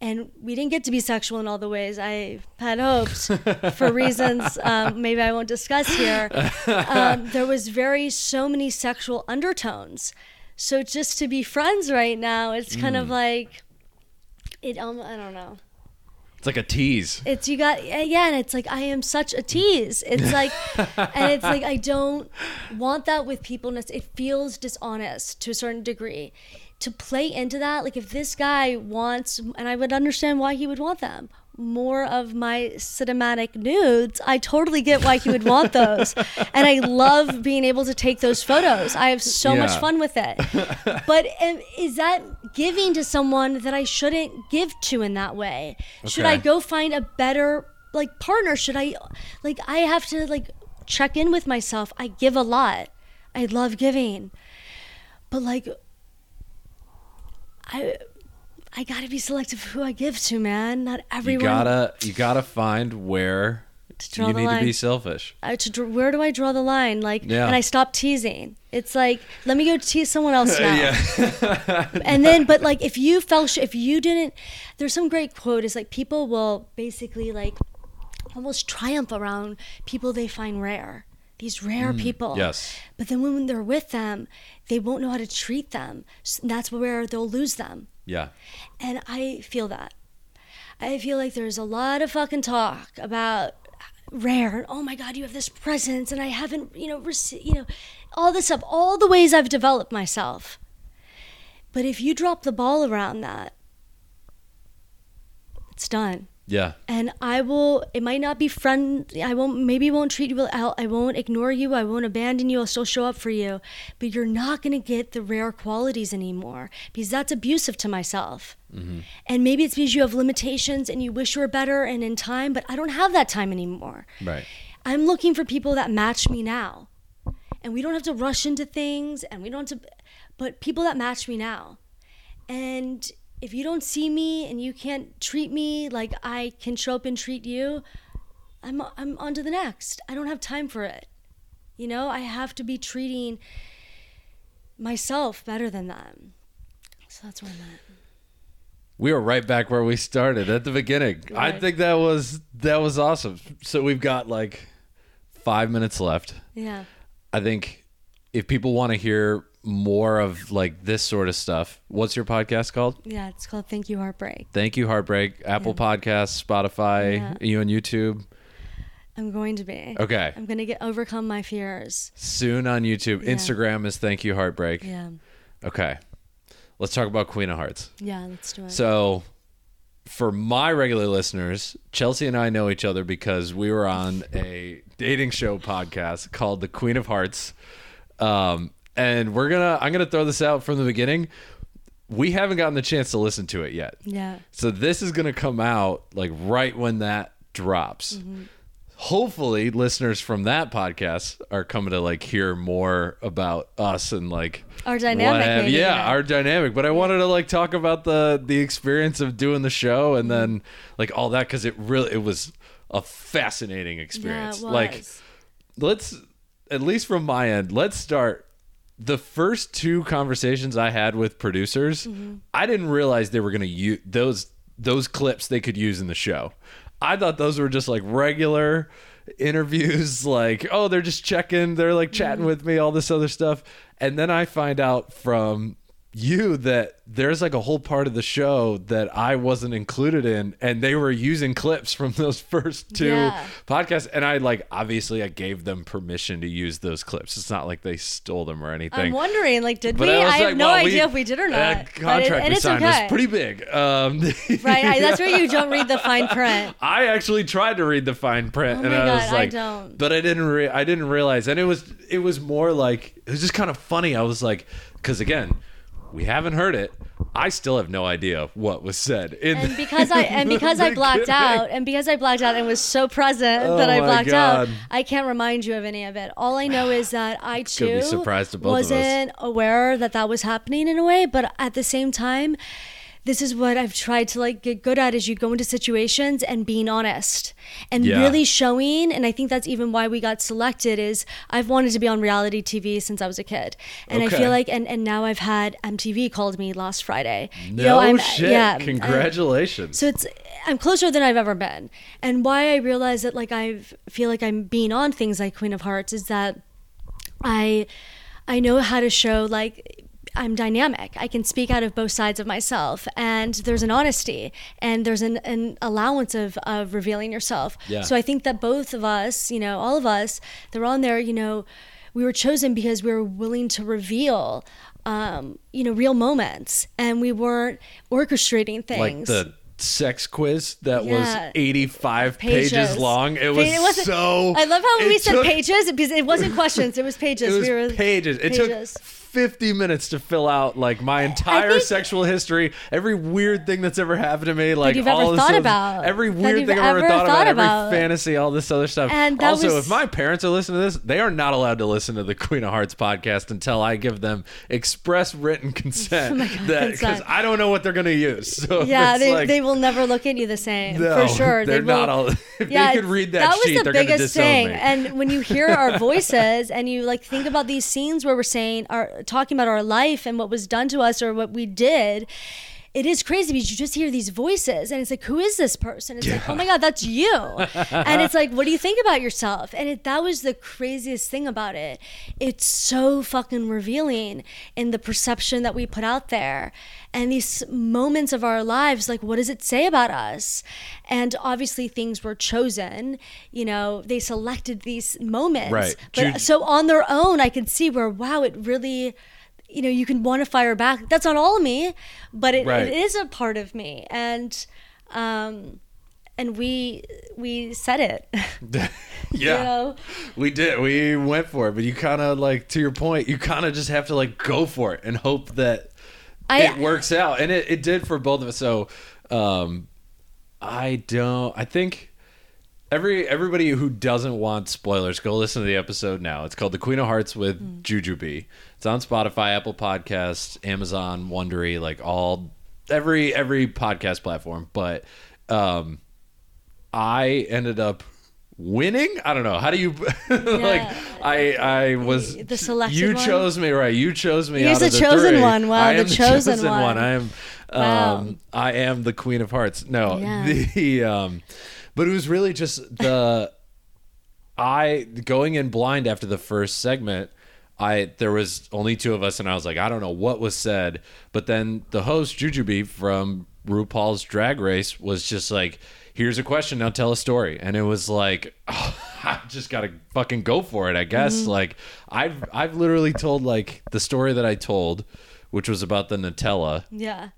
and we didn't get to be sexual in all the ways I had hoped for reasons um, maybe I won't discuss here. Um, there was very so many sexual undertones. So just to be friends right now, it's kind of like it. Um, I don't know. It's like a tease. It's you got yeah, yeah, and it's like I am such a tease. It's like, and it's like I don't want that with people. It feels dishonest to a certain degree. To play into that, like if this guy wants, and I would understand why he would want them more of my cinematic nudes. I totally get why he would want those, and I love being able to take those photos. I have so much fun with it. But um, is that giving to someone that I shouldn't give to in that way? Should I go find a better like partner should I like I have to like check in with myself. I give a lot. I love giving. But like I I gotta be selective who I give to, man. Not everyone. You gotta you gotta find where you need to be selfish. I, to, where do I draw the line? Like, Yeah. and I stop teasing. It's like, let me go tease someone else now. yeah. and then but like if you fell sh- if you didn't there's some great quote is like people will basically like almost triumph around people they find rare these rare people Mm, yes. but then when they're with them they won't know how to treat them S- that's where they'll lose them yeah. and I feel that. I feel like there's a lot of fucking talk about rare and oh my god, you have this presence and I haven't, you know, rece- you know, all this stuff, all the ways I've developed myself. But if you drop the ball around that, it's done Yeah. and I will. It might not be friend. I won't. Maybe won't treat you. well. I'll, I won't ignore you. I won't abandon you. I'll still show up for you. But you're not gonna get the rare qualities anymore because that's abusive to myself. Mm-hmm. And maybe it's because you have limitations and you wish you were better and in time. But I don't have that time anymore. Right. I'm looking for people that match me now. And we don't have to rush into things and we don't have to, but people that match me now. And if you don't see me and you can't treat me like I can show up and treat you, I'm, I'm on to the next. I don't have time for it. You know, I have to be treating myself better than that. So that's where I'm at. We are right back where we started at the beginning. I think that was that was awesome. So we've got like five minutes left. Yeah. I think if people want to hear more of like this sort of stuff, what's your podcast called? Yeah. It's called Thank You Heartbreak. Thank you, Heartbreak, Apple Podcasts, Spotify, Yeah. you on YouTube. I'm going to be. Okay. I'm going to get overcome my fears. Soon on YouTube. Yeah. Instagram is Thank You Heartbreak. Yeah. Okay. Let's talk about Queen of Hearts. Yeah. Let's do it. So, for my regular listeners, Chelsea and I know each other because we were on a dating show podcast called The Queen of Hearts. Um, and we're gonna, I'm gonna throw this out from the beginning. We haven't gotten the chance to listen to it yet. yeah. So this is gonna come out like right when that drops. Mm-hmm. Hopefully, listeners from that podcast are coming to like hear more about us and like Our dynamic, have- maybe, yeah, yeah. our dynamic. But I wanted to like talk about the the experience of doing the show and then like all that because it really it was a fascinating experience. Yeah, Like let's at least from my end, let's start the first two conversations I had with producers. Mm-hmm. I didn't realize they were going to use those those clips they could use in the show. I thought those were just like regular interviews like oh they're just checking they're like chatting Mm-hmm. with me all this other stuff and then I find out from you that there's like a whole part of the show that I wasn't included in and they were using clips from those first two Yeah. podcasts and I like obviously I gave them permission to use those clips. It's not like they stole them or anything. I'm wondering, like, did But we? I I, have like, no well, idea we- if we did or not. That it- contract and we signed okay. was pretty big. Um, right. I, that's where you don't read the fine print. I actually tried to read the fine print, Oh and I was God, I like, don't. but I didn't. Re- I didn't realize, and it was it was more like it was just kind of funny. I was like, because again, we haven't heard it. I still have no idea what was said. In And because I and because I blacked out and because I blacked out and was so present Oh that I blacked out, I can't remind you of any of it. All I know is that I too to both of us. wasn't aware that that was happening in a way, but at the same time, this is what I've tried to like get good at is you go into situations and being honest and Yeah. really showing and I think that's even why we got selected is I've wanted to be on reality TV since I was a kid. And I feel like and, and now I've had MTV called me last Friday. no You know, I'm- shit. yeah, I- Congratulations. so it's I'm closer than I've ever been. And why I realize that like I feel like I'm being on things like Queen of Hearts is that I I know how to show like I'm dynamic. I can speak out of both sides of myself, and there's an honesty, and there's an, an allowance of, of revealing yourself. Yeah. So I think that both of us, you know, all of us, they're on there. You know, we were chosen because we were willing to reveal, um, you know, real moments, and we weren't orchestrating things. like the sex quiz that Yeah. was 85 pages, Pages. long. It was it so. I love how we said took- pages because it wasn't questions; it was pages. It was we were pages. It pages. took 50 minutes to fill out like my entire think- sexual history, every weird thing that's ever happened to me, like all this thought stuff- about. every weird thing I've ever thought, thought about, about. every fantasy, all this other stuff. And that also, was- if my parents are listening to this, they are not allowed to listen to the Queen of Hearts podcast until I give them express written consent. Oh that because. I don't know what they're going to use. So Yeah, they, like, they will never look at you the same no, for sure. They're they not will, all. If yeah, they could read that, was sheet, the they're going to biggest thing. me. And when you hear our voices and you like think about these scenes where we're saying, our talking about our life and what was done to us or what we did. It is crazy because you just hear these voices and it's like, who is this person? It's like, oh my God, that's you. and it's like, what do you think about yourself? And it, that was the craziest thing about it. It's so fucking revealing in the perception that we put out there. And these moments of our lives, like, what does it say about us? And obviously, things were chosen. You know, they selected these moments. Right. But Ju- so on their own, I can see where, wow, it really you know, you can want to fire back. That's not all of me, but it, Right. it is a part of me, and um, and we we said it. yeah. know? We did. We went for it, but you kind of like to your point. You kind of just have to like go for it and hope that I- it works out, and it, it did for both of us. So, um, I don't. I think every everybody who doesn't want spoilers, go listen to the episode now. It's called "The Queen of Hearts" with Jujubee. It's on Spotify, Apple Podcasts, Amazon, Wondery, like all every every podcast platform. But um, I ended up winning. I don't know. How do you like? I I was The selected You one? chose me, right? You chose me. He's out of the the chosen three. one. Wow, I the am chosen one. I am. Wow. Um, I am the Queen of Hearts. No, Yeah. the um, but it was really just the I going in blind after the first segment. I there was only two of us, and I was like, I don't know what was said. But then the host Jujubee from RuPaul's Drag Race was just like, "Here's a question, now tell a story," and it was like, oh, I just gotta fucking go for it, I guess. Mm-hmm. Like I've I've literally told like the story that I told, which was about the Nutella. yeah.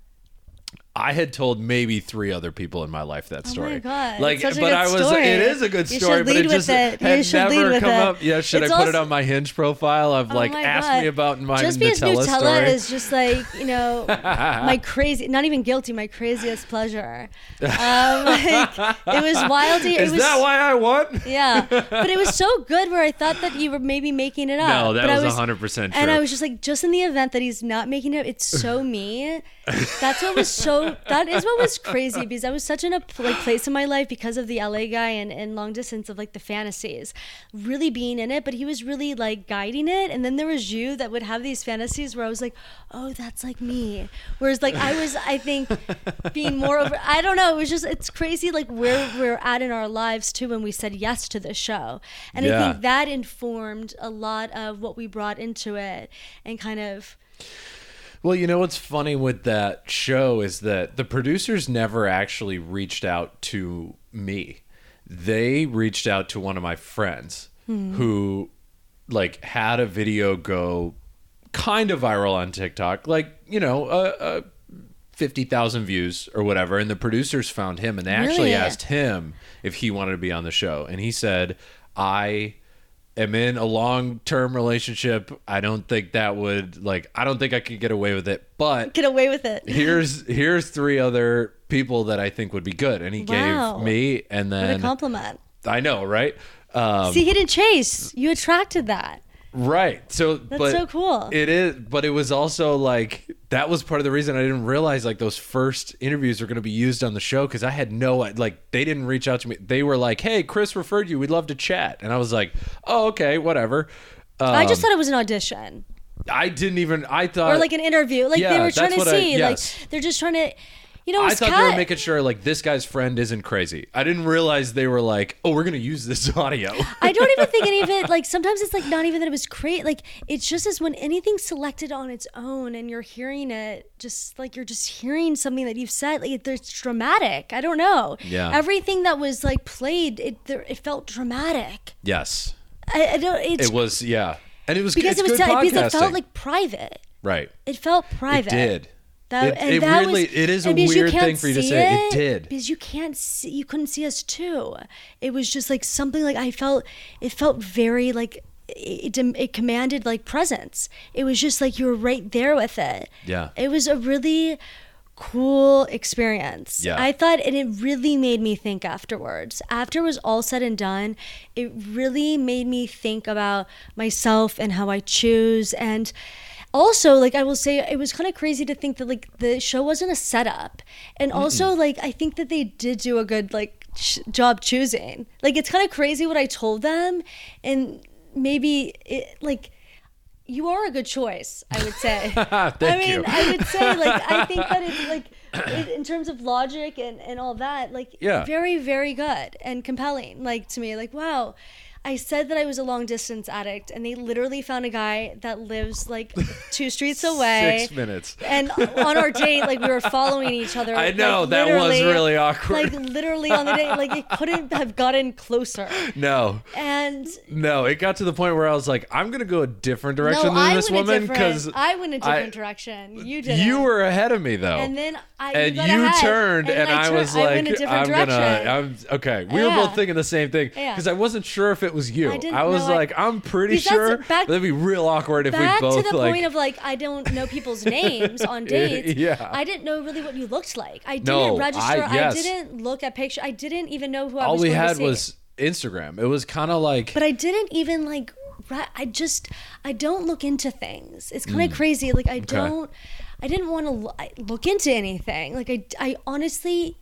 I had told maybe three other people in my life that story. Oh my God, Like, it's such a but good I was. story. It is a good story. You but lead it with just it. You had should lead never with come it. up. Yeah, should It's I put it also- on my Hinge profile? Of Oh like, my ask God. me about my just Nutella, because Nutella story. is just like you know my crazy, not even guilty, my craziest pleasure. Um, like, it was wildy. is it was, that why I won? Yeah, but it was so good where I thought that you were maybe making it up. No, that but I was 100% And. I was just like, just in the event that he's not making it, up, it's so me. That's what was so. That is what was crazy because I was such in a like place in my life because of the LA guy and, and long distance of like the fantasies, really being in it. But he was really like guiding it, and then there was you that would have these fantasies where I was like, oh, that's like me. Whereas like I was, I think, being more over. I don't know. It was just it's crazy like where we're at in our lives too when we said yes to the show, and I think that informed a lot of what we brought into it and kind of. Well, you know what's funny with that show is that the producers never actually reached out to me. They reached out to one of my friends who like had a video go kind of viral on TikTok, like, you know, uh, uh 50,000 views or whatever and the producers found him and they actually Really? asked him if he wanted to be on the show and he said, "I am in a long-term relationship. I don't think that would like I don't think I could get away with it, but Get away with it. here's here's three other people that I think would be good." And he Wow. gave me and then What a compliment. I know, right? Um, See, he didn't chase. You attracted that. Right. So That's but so cool. It is, but it was also like that was part of the reason I didn't realize like those first interviews were going to be used on the show because I had no like they didn't reach out to me. They were like, "Hey, Chris referred you. We'd love to chat," and I was like, "Oh, okay, whatever." Um, I just thought it was an audition I didn't even. I thought or like an interview. Like yeah, they were trying to what I- see. yes. Like they're just trying to, you know, I thought cut. they were making sure like this guy's friend isn't crazy. I didn't realize they were like, "Oh, we're going to use this audio." I don't even think any of it. Like sometimes it's like not even that it was great. Like it's just as when anything's selected on its own and you're hearing it, just like you're just hearing something that you've said. Like it's dramatic. I don't know. Yeah. Everything that was like played, it there, it felt dramatic. yes, I, I don't. It's it was. Yeah, and it was because it was because it felt like private. right. It felt private. It did. That, It- and it that really- was, it is a and because you weird thing for you to say. It did. because you can't see, you couldn't see us too. It was just like something like I felt. It felt very like it, it commanded like presence. It was just like you were right there with it. Yeah. It was a really cool experience. Yeah. I thought, and it really made me think afterwards. After it was all said and done, it really made me think about myself and how I choose. And also, like, I will say, it was kind of crazy to think that, like, the show wasn't a setup. And also, like, I think that they did do a good, like, ch- job choosing. Like, it's kind of crazy what I told them. And maybe, it, like, you are a good choice, I would say. Thank I mean, you. I would say, like, I think that it's like, in in terms of logic and, and all that, like, Yeah. very, very good and compelling. Like, to me, like, wow. I said that I was a long distance addict, and they literally found a guy that lives like two streets away. Six minutes. And on our date, like we were following each other. I know, like, that was really awkward. Like literally on the date, like it couldn't have gotten closer. No, And no, it got to the point where I was like, I'm gonna go a different direction no, than I this woman because I went a different direction. You did. you were ahead of me though. And then I and got you turned, and, and, I, was I like, went a different I'm direction. gonna, I'm okay. We were both thinking the same thing Yeah. because I wasn't sure if it was you. I didn't I was know like, I'm pretty sure back- that'd be real awkward if we both Back to the like. point of like I don't know people's names on dates. Yeah. I didn't know really what you looked like. I didn't No, register. I- yes. didn't look at pictures. I didn't even know who I all was we going to had was Instagram. It was kind of like, But I didn't even like. I just I don't look into things. It's kind of Mm. crazy. Like I don't. I didn't want to look into anything. Like I I honestly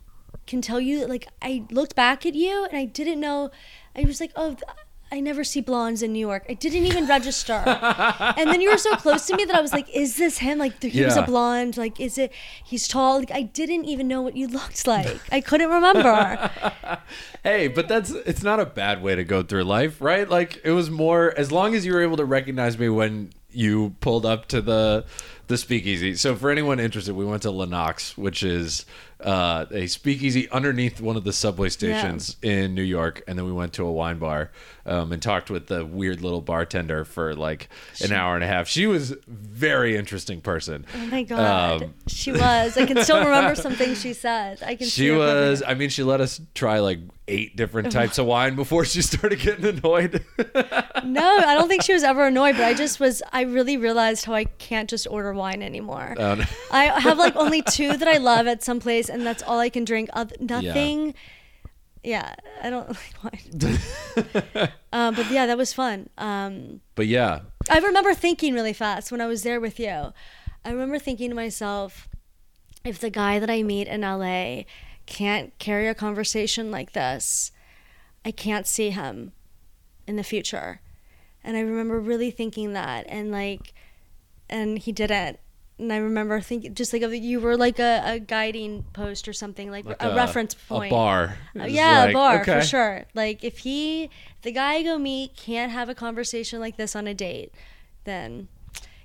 can tell you. Like I looked back at you and I didn't know. I was like, oh. I never see blondes in New York. I didn't even register. and then you were so close to me that I was like, is this him? Like, he was a blonde. Like, is it, he's tall. Like, I didn't even know what you looked like. I couldn't remember. hey, but that's it's not a bad way to go through life, right? Like it was more as long as you were able to recognize me when you pulled up to the the speakeasy. So for anyone interested, we went to Lenox, which is uh, a speakeasy underneath one of the subway stations in New York, and then we went to a wine bar um, and talked with the weird little bartender for like an hour and a half. She was a very interesting person. Oh my god, Um, she was. I can still remember some things she said. I can. She was. I mean, she let us try like eight different types of wine before she started getting annoyed. No, I don't think she was ever annoyed, but I just was. I really realized how I can't just order wine anymore. Oh, no. I have like only two that I love at some place, and that's all I can drink. Oth- nothing. Yeah. I don't like wine. um, but yeah, that was fun. Um, but yeah, I remember thinking really fast when I was there with you. I remember thinking to myself, if the guy that I meet in LA can't carry a conversation like this, I can't see him in the future. And I remember really thinking that and like and he didn't. And I remember thinking just like you were like a, a guiding post or something like, like a, reference point. a bar. Uh, yeah, like, a bar okay. for sure. Like if he, the guy I go meet, can't have a conversation like this on a date, then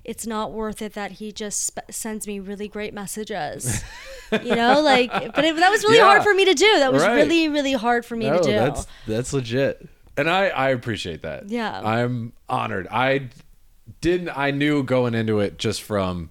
it's not worth it that he just sp- sends me really great messages. you know, like, but it, that was really Yeah. hard for me to do. That was Right. really, really hard for me No, to do. that's that's legit, and I I appreciate that. Yeah. I'm honored. I didn't. I knew going into it just from.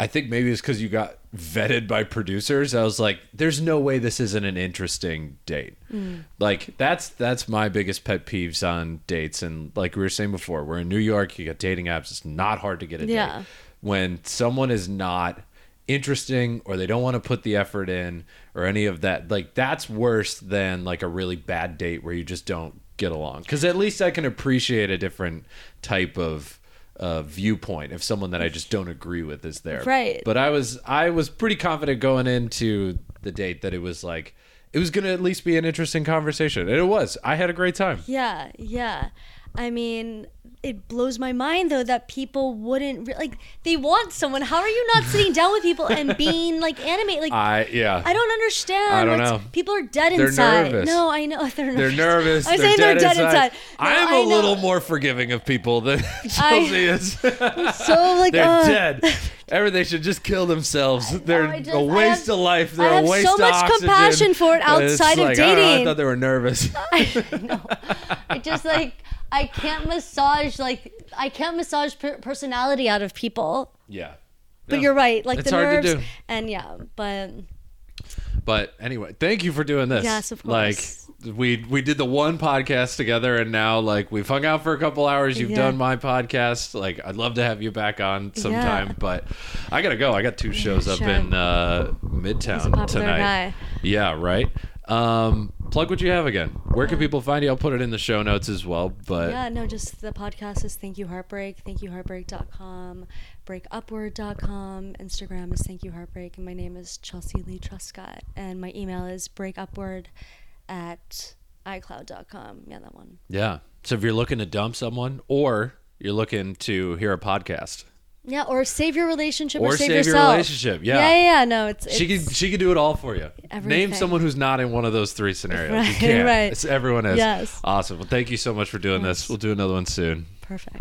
I think maybe it's because you got vetted by producers. I was like, "There's no way this isn't an interesting date." Mm. Like that's that's my biggest pet peeves on dates. And like we were saying before, we're in New York. You got dating apps. It's not hard to get a Yeah. date. When someone is not interesting or they don't want to put the effort in or any of that like that's worse than like a really bad date where you just don't get along because at least i can appreciate a different type of uh, viewpoint if someone that i just don't agree with is there Right. but i was i was pretty confident going into the date that it was like it was going to at least be an interesting conversation and it was i had a great time Yeah, yeah. I mean, it blows my mind though that people wouldn't re- like they want someone. How are you not sitting down with people and being like animate? Like i yeah I don't understand. I don't know. People are dead They're inside. nervous. No, I know they're nervous. they're nervous. I'm they're saying dead they're dead inside. inside. No, I'm I a little more forgiving of people than Chelsea is. So like They're uh, dead. Everything should just kill themselves. They're I just- a I waste have- of life. They're I have a waste so much oxygen. compassion for it outside of like, I don't know, I dating. thought they were nervous. I know. I just like I can't massage like I can't massage per- personality out of people. yeah. But you're right, like It's the hard to nerves do. and yeah, but But anyway, thank you for doing this. Yes, of course. Like we we did the one podcast together, and now like we've hung out for a couple hours. You've Yeah. done my podcast. Like I'd love to have you back on sometime, Yeah. but I gotta go. I got two shows up sure. in uh, Midtown tonight. guy. Yeah, right. Um, plug what you have again. Where can people find you? I'll put it in the show notes as well. But Yeah, no, just the podcast is Thank You Heartbreak, thankyouheartbreak.com, breakupward.com, Instagram is Thank You Heartbreak, and my name is Chelsea Leigh Trescott, and my email is breakupward at iCloud.com. Yeah, that one. yeah. So if you're looking to dump someone, or you're looking to hear a podcast, Yeah, or save your relationship or, Or save, save your relationship, yeah. Yeah, yeah, yeah. No, it's, it's she could she could do it all for you. Name someone who's not in one of those three scenarios. you Right, can't. right. It's, everyone is. Yes. Awesome. Well, thank you so much for doing this. We'll do another one soon. perfect.